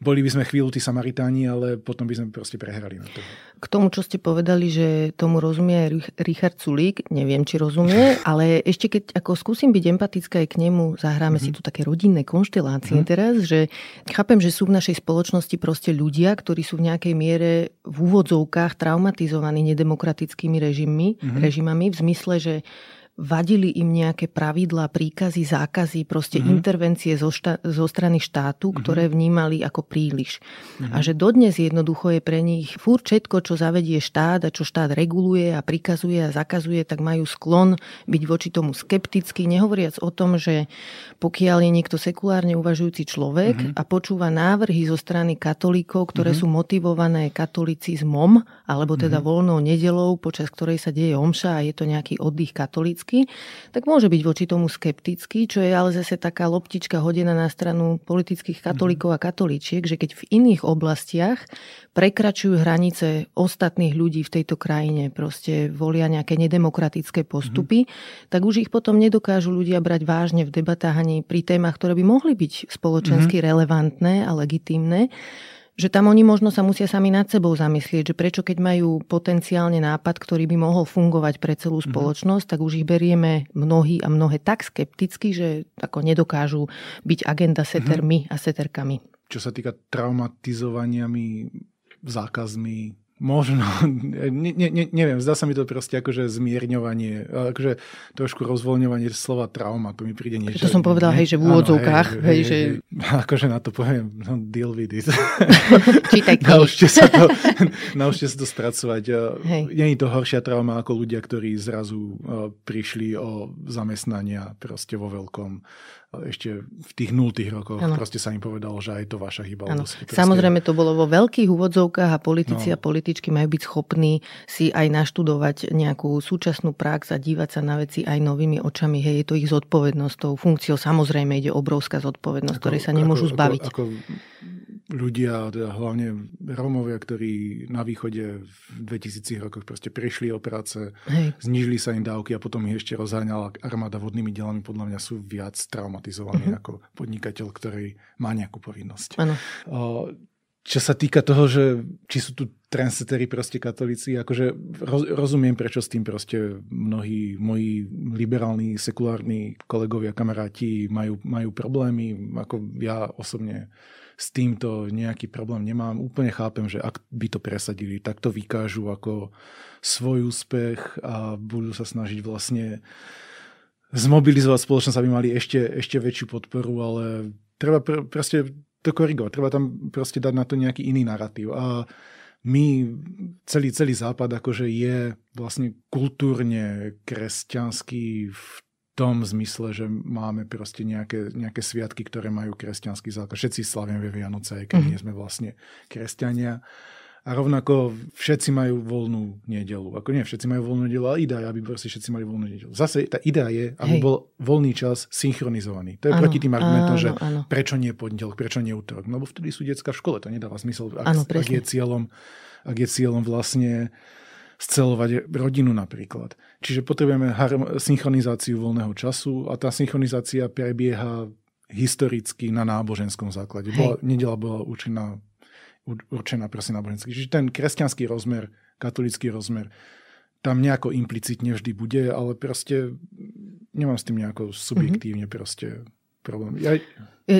boli by sme chvíľu tí Samaritáni, ale potom by sme proste prehrali na to. K tomu, čo ste povedali, že tomu rozumie aj Richard Sulík, neviem, či rozumie, ale ešte keď ako skúsim byť empatická aj k nemu, zahráme mm-hmm. si tu také rodinné konštelácie mm-hmm. teraz, že chápem, že sú v našej spoločnosti proste ľudia, ktorí sú v nejakej miere v úvodzovkách traumatizovaní nedemokratickými režimmi, mm-hmm. režimami v zmysle, že vadili im nejaké pravidlá, príkazy, zákazy, proste mm-hmm. intervencie zo, šta- zo strany štátu, mm-hmm. ktoré vnímali ako príliš. Mm-hmm. A že dodnes jednoducho je pre nich furt všetko, čo zavedie štát a čo štát reguluje a prikazuje a zakazuje, tak majú sklon byť voči tomu skeptický, nehovoriac o tom, že pokiaľ je niekto sekulárne uvažujúci človek mm-hmm. a počúva návrhy zo strany katolíkov, ktoré mm-hmm. sú motivované katolicizmom, alebo teda mm-hmm. voľnou nedelou, počas ktorej sa deje omša a je to nejaký oddych katolícky, katolícky, tak môže byť voči tomu skeptický, čo je ale zase taká loptička hodená na stranu politických katolíkov a katolíčiek, že keď v iných oblastiach prekračujú hranice ostatných ľudí v tejto krajine, proste volia nejaké nedemokratické postupy, mm-hmm. tak už ich potom nedokážu ľudia brať vážne v debatách ani pri témach, ktoré by mohli byť spoločensky mm-hmm. relevantné a legitímne že tam oni možno sa musia sami nad sebou zamyslieť, že prečo keď majú potenciálne nápad, ktorý by mohol fungovať pre celú mhm. spoločnosť, tak už ich berieme mnohí a mnohé tak skepticky, že ako nedokážu byť agenda setermi mm-hmm. a seterkami. Čo sa týka traumatizovaniami, zákazmi, Možno, ne, ne, ne, neviem, zdá sa mi to proste akože zmierňovanie, akože trošku rozvoľňovanie slova trauma, to mi príde niečo. To som povedal, hej, že v úvodzovkách. Hej, hej, hej, že... hej, akože na to poviem, no, deal with it. Čítaj naučte, sa to, naučte sa to spracovať. Nie je to horšia trauma ako ľudia, ktorí zrazu prišli o zamestnania proste vo veľkom ešte v tých nultých rokoch ano. proste sa im povedalo, že aj to vaša chyba. Proste... Samozrejme to bolo vo veľkých úvodzovkách a politici no. a političky majú byť schopní si aj naštudovať nejakú súčasnú prax a dívať sa na veci aj novými očami. Hej, je to ich zodpovednosť, tou funkciou samozrejme ide obrovská zodpovednosť, ako, ktorej sa nemôžu ako, zbaviť. Ako, ako ľudia, teda hlavne Rómovia, ktorí na východe v 2000 rokoch proste prišli o práce, Hej. znižili sa im dávky a potom ich ešte rozháňala armáda vodnými delami, podľa mňa sú viac traumatizovaní uh-huh. ako podnikateľ, ktorý má nejakú povinnosť. Ano. Čo sa týka toho, že či sú tu transetery proste katolíci, akože roz, rozumiem, prečo s tým proste mnohí moji liberálni, sekulárni kolegovia, kamaráti majú, majú problémy. Ako ja osobne s týmto nejaký problém nemám. Úplne chápem, že ak by to presadili, tak to vykážu ako svoj úspech a budú sa snažiť vlastne zmobilizovať spoločnosť, aby mali ešte, ešte väčšiu podporu, ale treba pr- proste to korigovať. Treba tam proste dať na to nejaký iný narratív. A my, celý, celý západ akože je vlastne kultúrne kresťanský v tom zmysle, že máme proste nejaké, nejaké sviatky, ktoré majú kresťanský základ. Všetci slavíme Vianoce, aj keď mm-hmm. nie sme vlastne kresťania. A rovnako všetci majú voľnú nedelu. Ako nie, všetci majú voľnú nedelu, ale idea je, aby proste všetci mali voľnú nedelu. Zase tá idea je, aby Hej. bol voľný čas synchronizovaný. To je ano, proti tým argumentom, že ano. prečo nie pondelok, prečo nie útorok. No lebo vtedy sú detská v škole, to nedáva zmysel, ak, ano, ak, je cieľom, ak je cieľom vlastne scelovať rodinu napríklad. Čiže potrebujeme synchronizáciu voľného času a tá synchronizácia prebieha historicky na náboženskom základe. Bola, nedela bola určená, určená presne nábožensky. Čiže ten kresťanský rozmer, katolický rozmer, tam nejako implicitne vždy bude, ale proste nemám s tým nejako subjektívne mm-hmm. proste problém. Ja,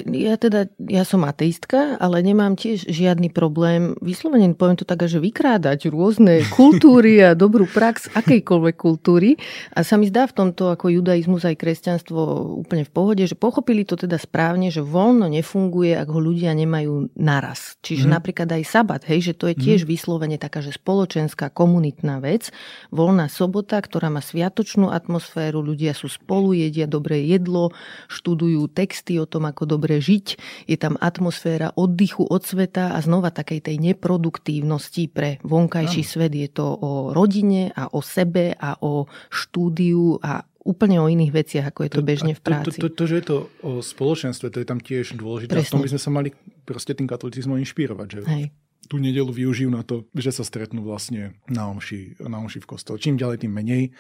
ja teda, ja som ateistka, ale nemám tiež žiadny problém, vyslovene poviem to tak, že vykrádať rôzne kultúry a dobrú prax akejkoľvek kultúry. A sa mi zdá v tomto ako judaizmus aj kresťanstvo úplne v pohode, že pochopili to teda správne, že voľno nefunguje, ak ho ľudia nemajú naraz. Čiže mm. napríklad aj sabat, hej, že to je tiež mm. vyslovene taká, že spoločenská, komunitná vec. Voľná sobota, ktorá má sviatočnú atmosféru, ľudia sú spolu, jedia dobré jedlo, študujú texty o tom, ako dobre žiť. Je tam atmosféra oddychu od sveta a znova takej tej neproduktívnosti pre vonkajší no. svet. Je to o rodine a o sebe a o štúdiu a úplne o iných veciach, ako je to, to bežne v práci. To, to, to, to, že je to o spoločenstve, to je tam tiež dôležité. Presne. A v tom by sme sa mali proste tým katolicizmom inšpirovať. Že Hej. Tú nedelu využijú na to, že sa stretnú vlastne na omši, na omši v kostole. Čím ďalej, tým menej.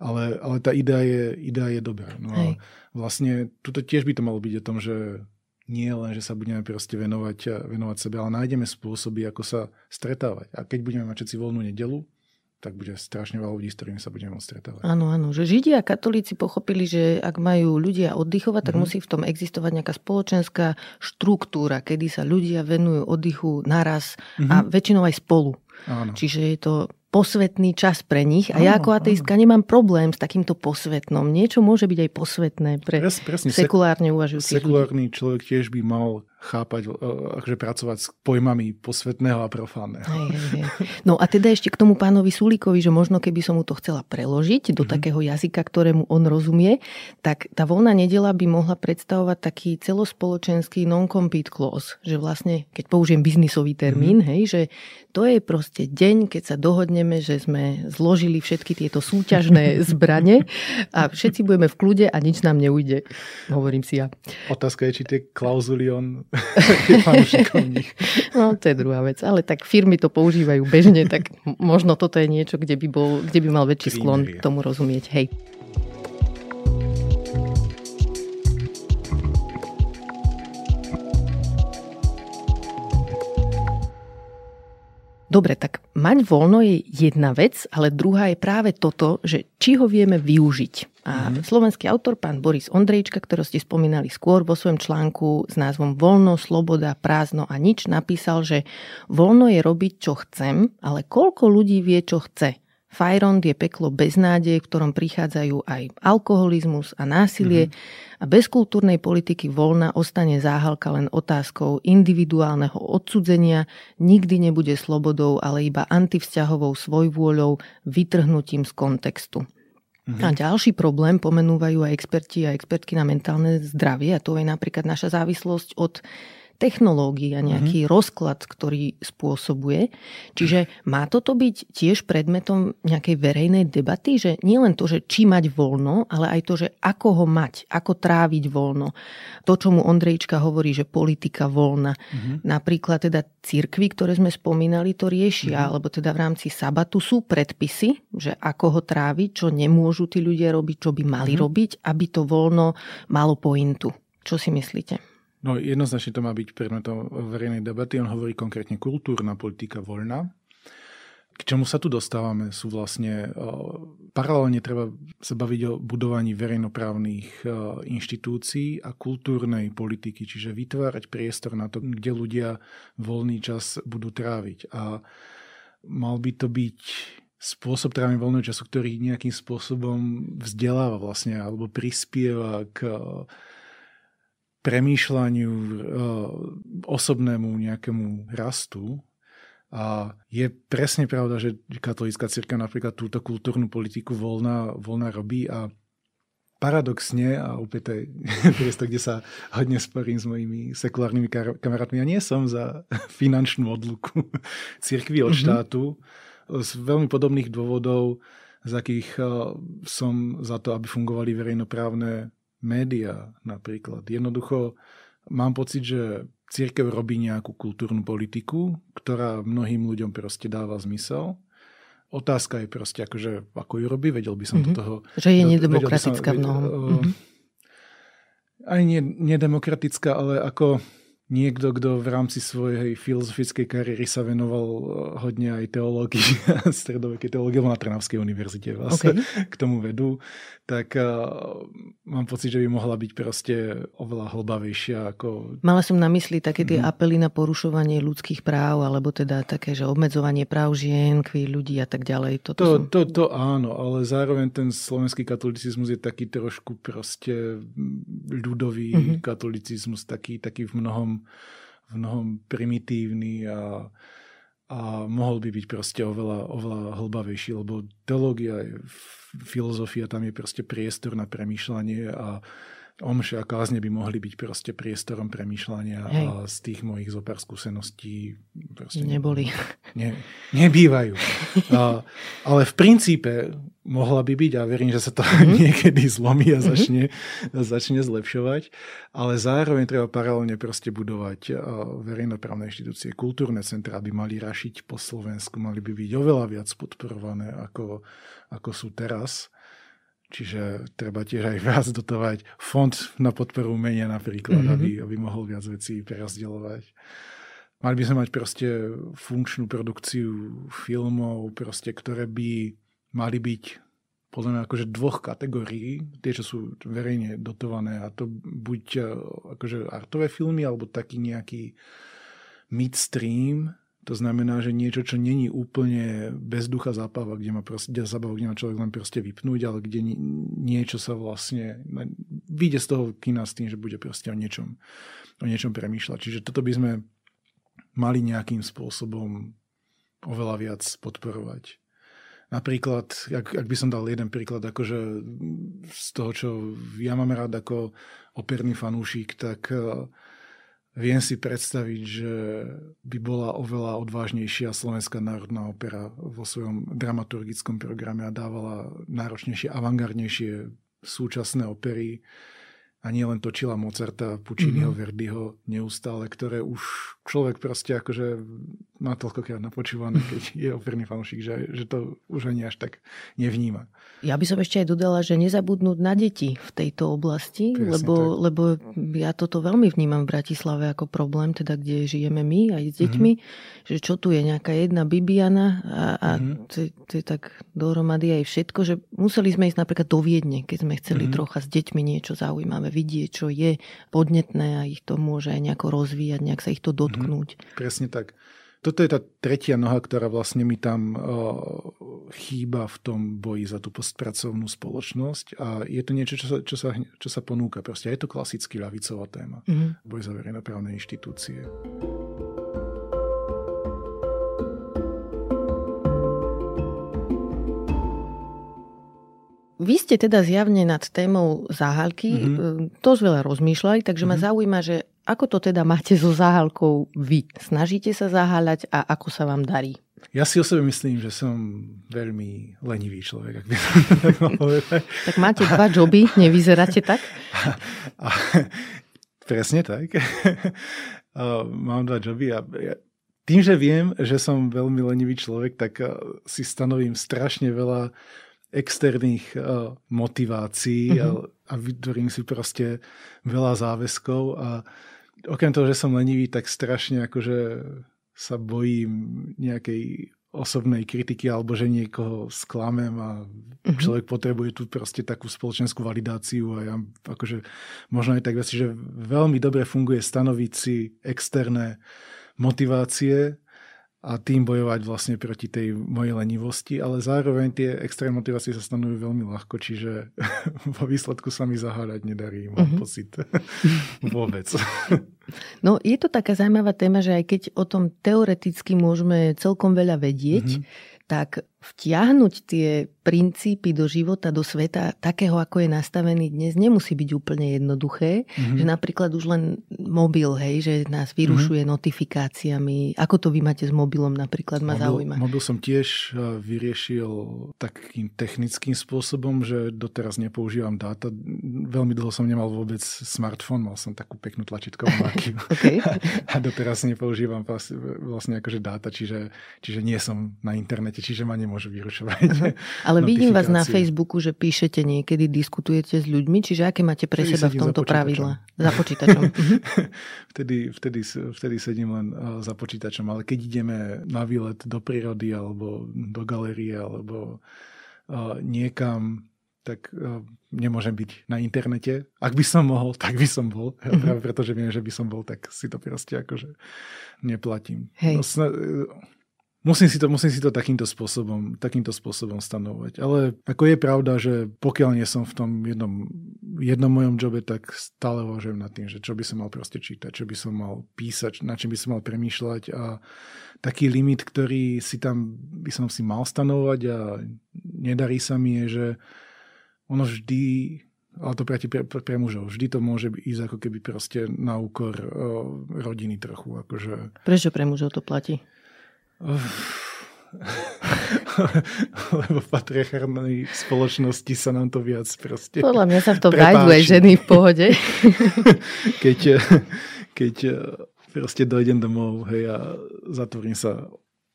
Ale, ale tá idea je, idea je dobrá. No Hej. Vlastne tuto tiež by to malo byť o tom, že nie len, že sa budeme proste venovať, venovať sebe, ale nájdeme spôsoby, ako sa stretávať. A keď budeme mať všetci voľnú nedelu, tak bude strašne veľa ľudí, s ktorými sa budeme môcť stretávať. Áno, áno. Že Židia a katolíci pochopili, že ak majú ľudia oddychovať, tak mm. musí v tom existovať nejaká spoločenská štruktúra, kedy sa ľudia venujú oddychu naraz mm-hmm. a mhm. väčšinou aj spolu. Áno. Čiže je to posvetný čas pre nich. A ja ako ateistka nemám problém s takýmto posvetnom. Niečo môže byť aj posvetné pre Pres, presne, sekulárne uvažujúcich Sekulárny ľudí. človek tiež by mal chápať, e, akože pracovať s pojmami posvetného a profánneho. Hej, hej, hej. No a teda ešte k tomu pánovi Sulíkovi, že možno keby som mu to chcela preložiť do mm-hmm. takého jazyka, ktorému on rozumie, tak tá voľná nedela by mohla predstavovať taký celospoločenský non-compete clause, že vlastne, keď použijem biznisový termín, mm-hmm. hej, že to je proste deň, keď sa dohodneme, že sme zložili všetky tieto súťažné zbrane a všetci budeme v kľude a nič nám neujde, hovorím si ja. Otázka je, či tie klauzuly on No, to je druhá vec, ale tak firmy to používajú bežne, tak možno toto je niečo, kde by, bol, kde by mal väčší sklon k tomu rozumieť. Hej. Dobre, tak mať voľno je jedna vec, ale druhá je práve toto, že či ho vieme využiť. A mm-hmm. slovenský autor, pán Boris Ondrejčka, ktorý ste spomínali skôr vo svojom článku s názvom Voľno, sloboda, prázdno a nič, napísal, že voľno je robiť, čo chcem, ale koľko ľudí vie, čo chce. Fajrond je peklo bez nádej, v ktorom prichádzajú aj alkoholizmus a násilie mm-hmm. a bez kultúrnej politiky voľna ostane záhalka len otázkou individuálneho odsudzenia, nikdy nebude slobodou, ale iba antivzťahovou svojvôľou, vytrhnutím z kontextu. Mm-hmm. A ďalší problém pomenúvajú aj experti a expertky na mentálne zdravie a to je napríklad naša závislosť od technológií a nejaký mm-hmm. rozklad, ktorý spôsobuje. Čiže má toto byť tiež predmetom nejakej verejnej debaty, že nie len to, že či mať voľno, ale aj to, že ako ho mať, ako tráviť voľno. To, čo mu Ondrejčka hovorí, že politika voľna. Mm-hmm. Napríklad teda cirkvy, ktoré sme spomínali, to riešia, mm-hmm. alebo teda v rámci sabatu sú predpisy, že ako ho tráviť, čo nemôžu tí ľudia robiť, čo by mali mm-hmm. robiť, aby to voľno malo pointu. Čo si myslíte? No jednoznačne to má byť predmetom verejnej debaty. On hovorí konkrétne kultúrna politika voľná. K čomu sa tu dostávame sú vlastne, paralelne treba sa baviť o budovaní verejnoprávnych inštitúcií a kultúrnej politiky, čiže vytvárať priestor na to, kde ľudia voľný čas budú tráviť. A mal by to byť spôsob trávenia voľného času, ktorý nejakým spôsobom vzdeláva vlastne alebo prispieva k premýšľaniu, eh, osobnému nejakému rastu. A je presne pravda, že katolícka círka napríklad túto kultúrnu politiku voľná, voľná robí a paradoxne, a opäť to je priestor, kde sa hodne sporím s mojimi sekulárnymi kamarátmi, ja nie som za finančnú odluku církvy od mm-hmm. štátu z veľmi podobných dôvodov, z akých eh, som za to, aby fungovali verejnoprávne média napríklad. Jednoducho mám pocit, že církev robí nejakú kultúrnu politiku, ktorá mnohým ľuďom proste dáva zmysel. Otázka je proste, akože, ako ju robí, vedel by som mm-hmm. do toho... Že je nedemokratická v mnohom. Mm-hmm. Aj nie, nedemokratická, ale ako niekto, kto v rámci svojej filozofickej kariéry sa venoval eh, hodne aj teológii, stredovekej teológie na Trnavskej univerzite vlastne okay. k tomu vedú, tak uh, mám pocit, že by mohla byť proste oveľa hlbavejšia ako... Mala som na mysli také tie mm. apely na porušovanie ľudských práv, alebo teda také, že obmedzovanie práv žien, kví ľudí a tak ďalej. Toto to, som... to, to áno, ale zároveň ten slovenský katolicizmus je taký trošku proste ľudový mm-hmm. katolicizmus, taký, taký v mnohom v mnohom primitívny a, a mohol by byť proste oveľa, oveľa hlbavejší, lebo teológia, filozofia, tam je proste priestor na premýšľanie a omše a kázne by mohli byť proste priestorom premýšľania Hej. a z tých mojich zopár skúseností proste neboli. Ne, nebývajú. A, ale v princípe mohla by byť a verím, že sa to mm-hmm. niekedy zlomí a mhm. začne, mm-hmm. začne zlepšovať, ale zároveň treba paralelne proste budovať verejnoprávne inštitúcie, kultúrne centra, aby mali rašiť po Slovensku, mali by byť oveľa viac podporované ako, ako sú teraz Čiže treba tiež aj viac dotovať fond na podporu umenia napríklad, mm-hmm. aby, aby mohol viac vecí prerozdeľovať. Mali by sme mať proste funkčnú produkciu filmov, proste, ktoré by mali byť podľa mňa akože dvoch kategórií, tie, čo sú verejne dotované a to buď e, akože artové filmy, alebo taký nejaký midstream, to znamená, že niečo, čo není úplne bez ducha zábava, kde má proste, zábava, kde má človek len proste vypnúť, ale kde niečo sa vlastne vyjde z toho kina s tým, že bude proste o niečom, o niečom premýšľať. Čiže toto by sme mali nejakým spôsobom oveľa viac podporovať. Napríklad, ak, ak by som dal jeden príklad, akože z toho, čo ja mám rád ako operný fanúšik, tak uh, Viem si predstaviť, že by bola oveľa odvážnejšia Slovenská národná opera vo svojom dramaturgickom programe a dávala náročnejšie, avantgardnejšie súčasné opery a nie len točila Mozarta, Pucciniho, mm-hmm. Verdiho neustále, ktoré už človek proste akože má toľkokrát napočúvané, keď je operný fanúšik, že, že to už ani až tak nevníma. Ja by som ešte aj dodala, že nezabudnúť na deti v tejto oblasti, lebo, lebo ja toto veľmi vnímam v Bratislave ako problém, teda kde žijeme my aj s deťmi, mm-hmm. že čo tu je nejaká jedna Bibiana a, a mm-hmm. to, to je tak dohromady aj všetko, že museli sme ísť napríklad do Viedne, keď sme chceli mm-hmm. trocha s deťmi niečo zaujímavé vidieť, čo je podnetné a ich to môže aj nejako rozvíjať, nejak sa ich to dotknúť. Mm-hmm. Presne tak. Toto je tá tretia noha, ktorá vlastne mi tam uh, chýba v tom boji za tú postpracovnú spoločnosť a je to niečo, čo sa, čo sa, čo sa ponúka. Proste je to klasický ľavicová téma. Mm-hmm. Boj za verejnoprávne inštitúcie. Vy ste teda zjavne nad témou záhalky mm-hmm. dosť veľa rozmýšľali, takže mm-hmm. ma mhm. zaujíma, že ako to teda máte so záhalkou vy? Snažíte sa zaháľať a ako sa vám darí? Ja si o sebe myslím, že som veľmi lenivý človek, ak by som tak povedať. Tak máte dva joby, nevyzeráte tak? A, a, presne tak. A, mám dva joby a ja, tým, že viem, že som veľmi lenivý človek, tak si stanovím strašne veľa externých uh, motivácií mm-hmm. a, a vytvorím si proste veľa záväzkov a okrem toho, že som lenivý, tak strašne akože sa bojím nejakej osobnej kritiky alebo že niekoho sklamem a mm-hmm. človek potrebuje tu proste takú spoločenskú validáciu a ja akože možno aj tak veci, že veľmi dobre funguje stanoviť si externé motivácie a tým bojovať vlastne proti tej mojej lenivosti, ale zároveň tie extrém motivácie sa stanovujú veľmi ľahko, čiže vo výsledku sa mi zaháľať nedarí, mám uh-huh. pocit vôbec. No je to taká zaujímavá téma, že aj keď o tom teoreticky môžeme celkom veľa vedieť, uh-huh. tak vtiahnuť tie princípy do života, do sveta, takého, ako je nastavený dnes, nemusí byť úplne jednoduché. Mm-hmm. Že napríklad už len mobil, hej, že nás vyrušuje mm-hmm. notifikáciami. Ako to vy máte s mobilom napríklad, ma mobil, zaujíma. Mobil som tiež e, vyriešil takým technickým spôsobom, že doteraz nepoužívam dáta. Veľmi dlho som nemal vôbec smartfón, mal som takú peknú tlačítkovú marky. A doteraz nepoužívam vlastne akože dáta, čiže, čiže nie som na internete, čiže ma nemôže vyrušovať. Ale vidím vás na Facebooku, že píšete niekedy, diskutujete s ľuďmi, čiže aké máte pre vtedy seba v tomto pravidla? Za počítačom. Mhm. vtedy, vtedy, vtedy sedím len uh, za počítačom, ale keď ideme na výlet do prírody alebo do galerie alebo uh, niekam, tak uh, nemôžem byť na internete. Ak by som mohol, tak by som bol. Mm-hmm. Práve preto, že viem, že by som bol, tak si to proste akože neplatím. Hej. No, Musím si to, musím si to takýmto, spôsobom, takýmto spôsobom stanovať. Ale ako je pravda, že pokiaľ nie som v tom jednom, jednom mojom jobe, tak stále uvažujem nad tým, že čo by som mal proste čítať, čo by som mal písať, na čím by som mal premýšľať a taký limit, ktorý si tam by som si mal stanovať a nedarí sa mi je, že ono vždy ale to platí pre, pre, pre mužov. Vždy to môže ísť ako keby proste na úkor o, rodiny trochu. Akože... Prečo pre mužov to platí? Lebo v patriarchálnej spoločnosti sa nám to viac proste Podľa mňa sa v nájdú aj ženy v pohode. keď, keď proste dojdem domov hej, a zatvorím sa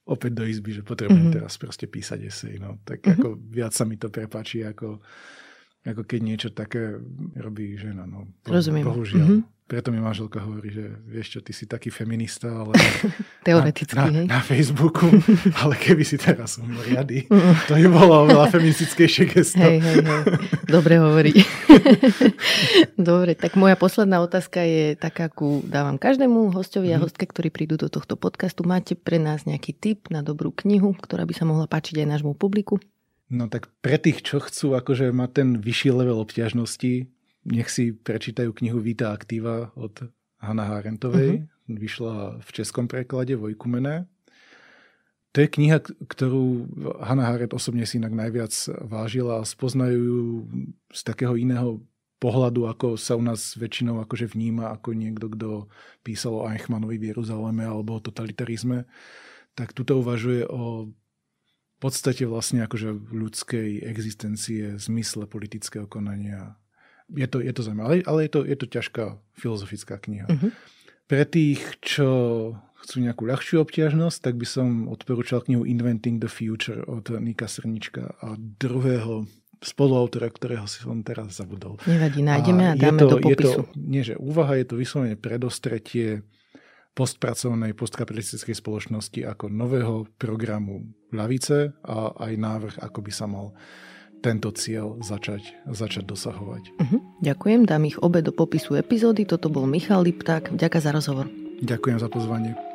opäť do izby, že potrebujem mm-hmm. teraz proste písať esej. No. Tak mm-hmm. ako viac sa mi to prepáči, ako, ako keď niečo také robí žena. No. Rozumiem. Bohužiaľ. Mm-hmm. Preto mi manželka hovorí, že vieš čo, ty si taký feminista, ale Teoreticky, na, hej? na, Facebooku, ale keby si teraz umil riady, to by bolo oveľa feministickejšie gesto. Hej, hej, hej. Dobre hovorí. Dobre, tak moja posledná otázka je taká, ku dávam každému hostovi a mhm. hostke, ktorí prídu do tohto podcastu. Máte pre nás nejaký tip na dobrú knihu, ktorá by sa mohla páčiť aj nášmu publiku? No tak pre tých, čo chcú akože mať ten vyšší level obťažnosti, nech si prečítajú knihu Vita Aktíva od Hanna Harentovej. Uh-huh. Vyšla v českom preklade Vojkumené. To je kniha, ktorú Hanna Harent osobne si inak najviac vážila a spoznajú ju z takého iného pohľadu, ako sa u nás väčšinou akože vníma ako niekto, kto písal o Eichmannovi v Jeruzaleme alebo o totalitarizme, tak tuto uvažuje o podstate vlastne akože ľudskej existencie, zmysle politického konania. Je to, je to zaujímavé, ale, ale je, to, je to ťažká filozofická kniha. Uh-huh. Pre tých, čo chcú nejakú ľahšiu obťažnosť, tak by som odporúčal knihu Inventing the Future od Nika Srnička a druhého spoluautora, ktorého si som teraz zabudol. Nevadí, nájdeme a, a dáme to, do popisu. Je to, nie, že úvaha, je to vyslovene predostretie postpracovanej postkapitalistickej spoločnosti ako nového programu ľavice a aj návrh, ako by sa mal tento cieľ začať, začať dosahovať. Uh-huh. Ďakujem, dám ich obe do popisu epizódy. Toto bol Michal Lipták. Ďakujem za rozhovor. Ďakujem za pozvanie.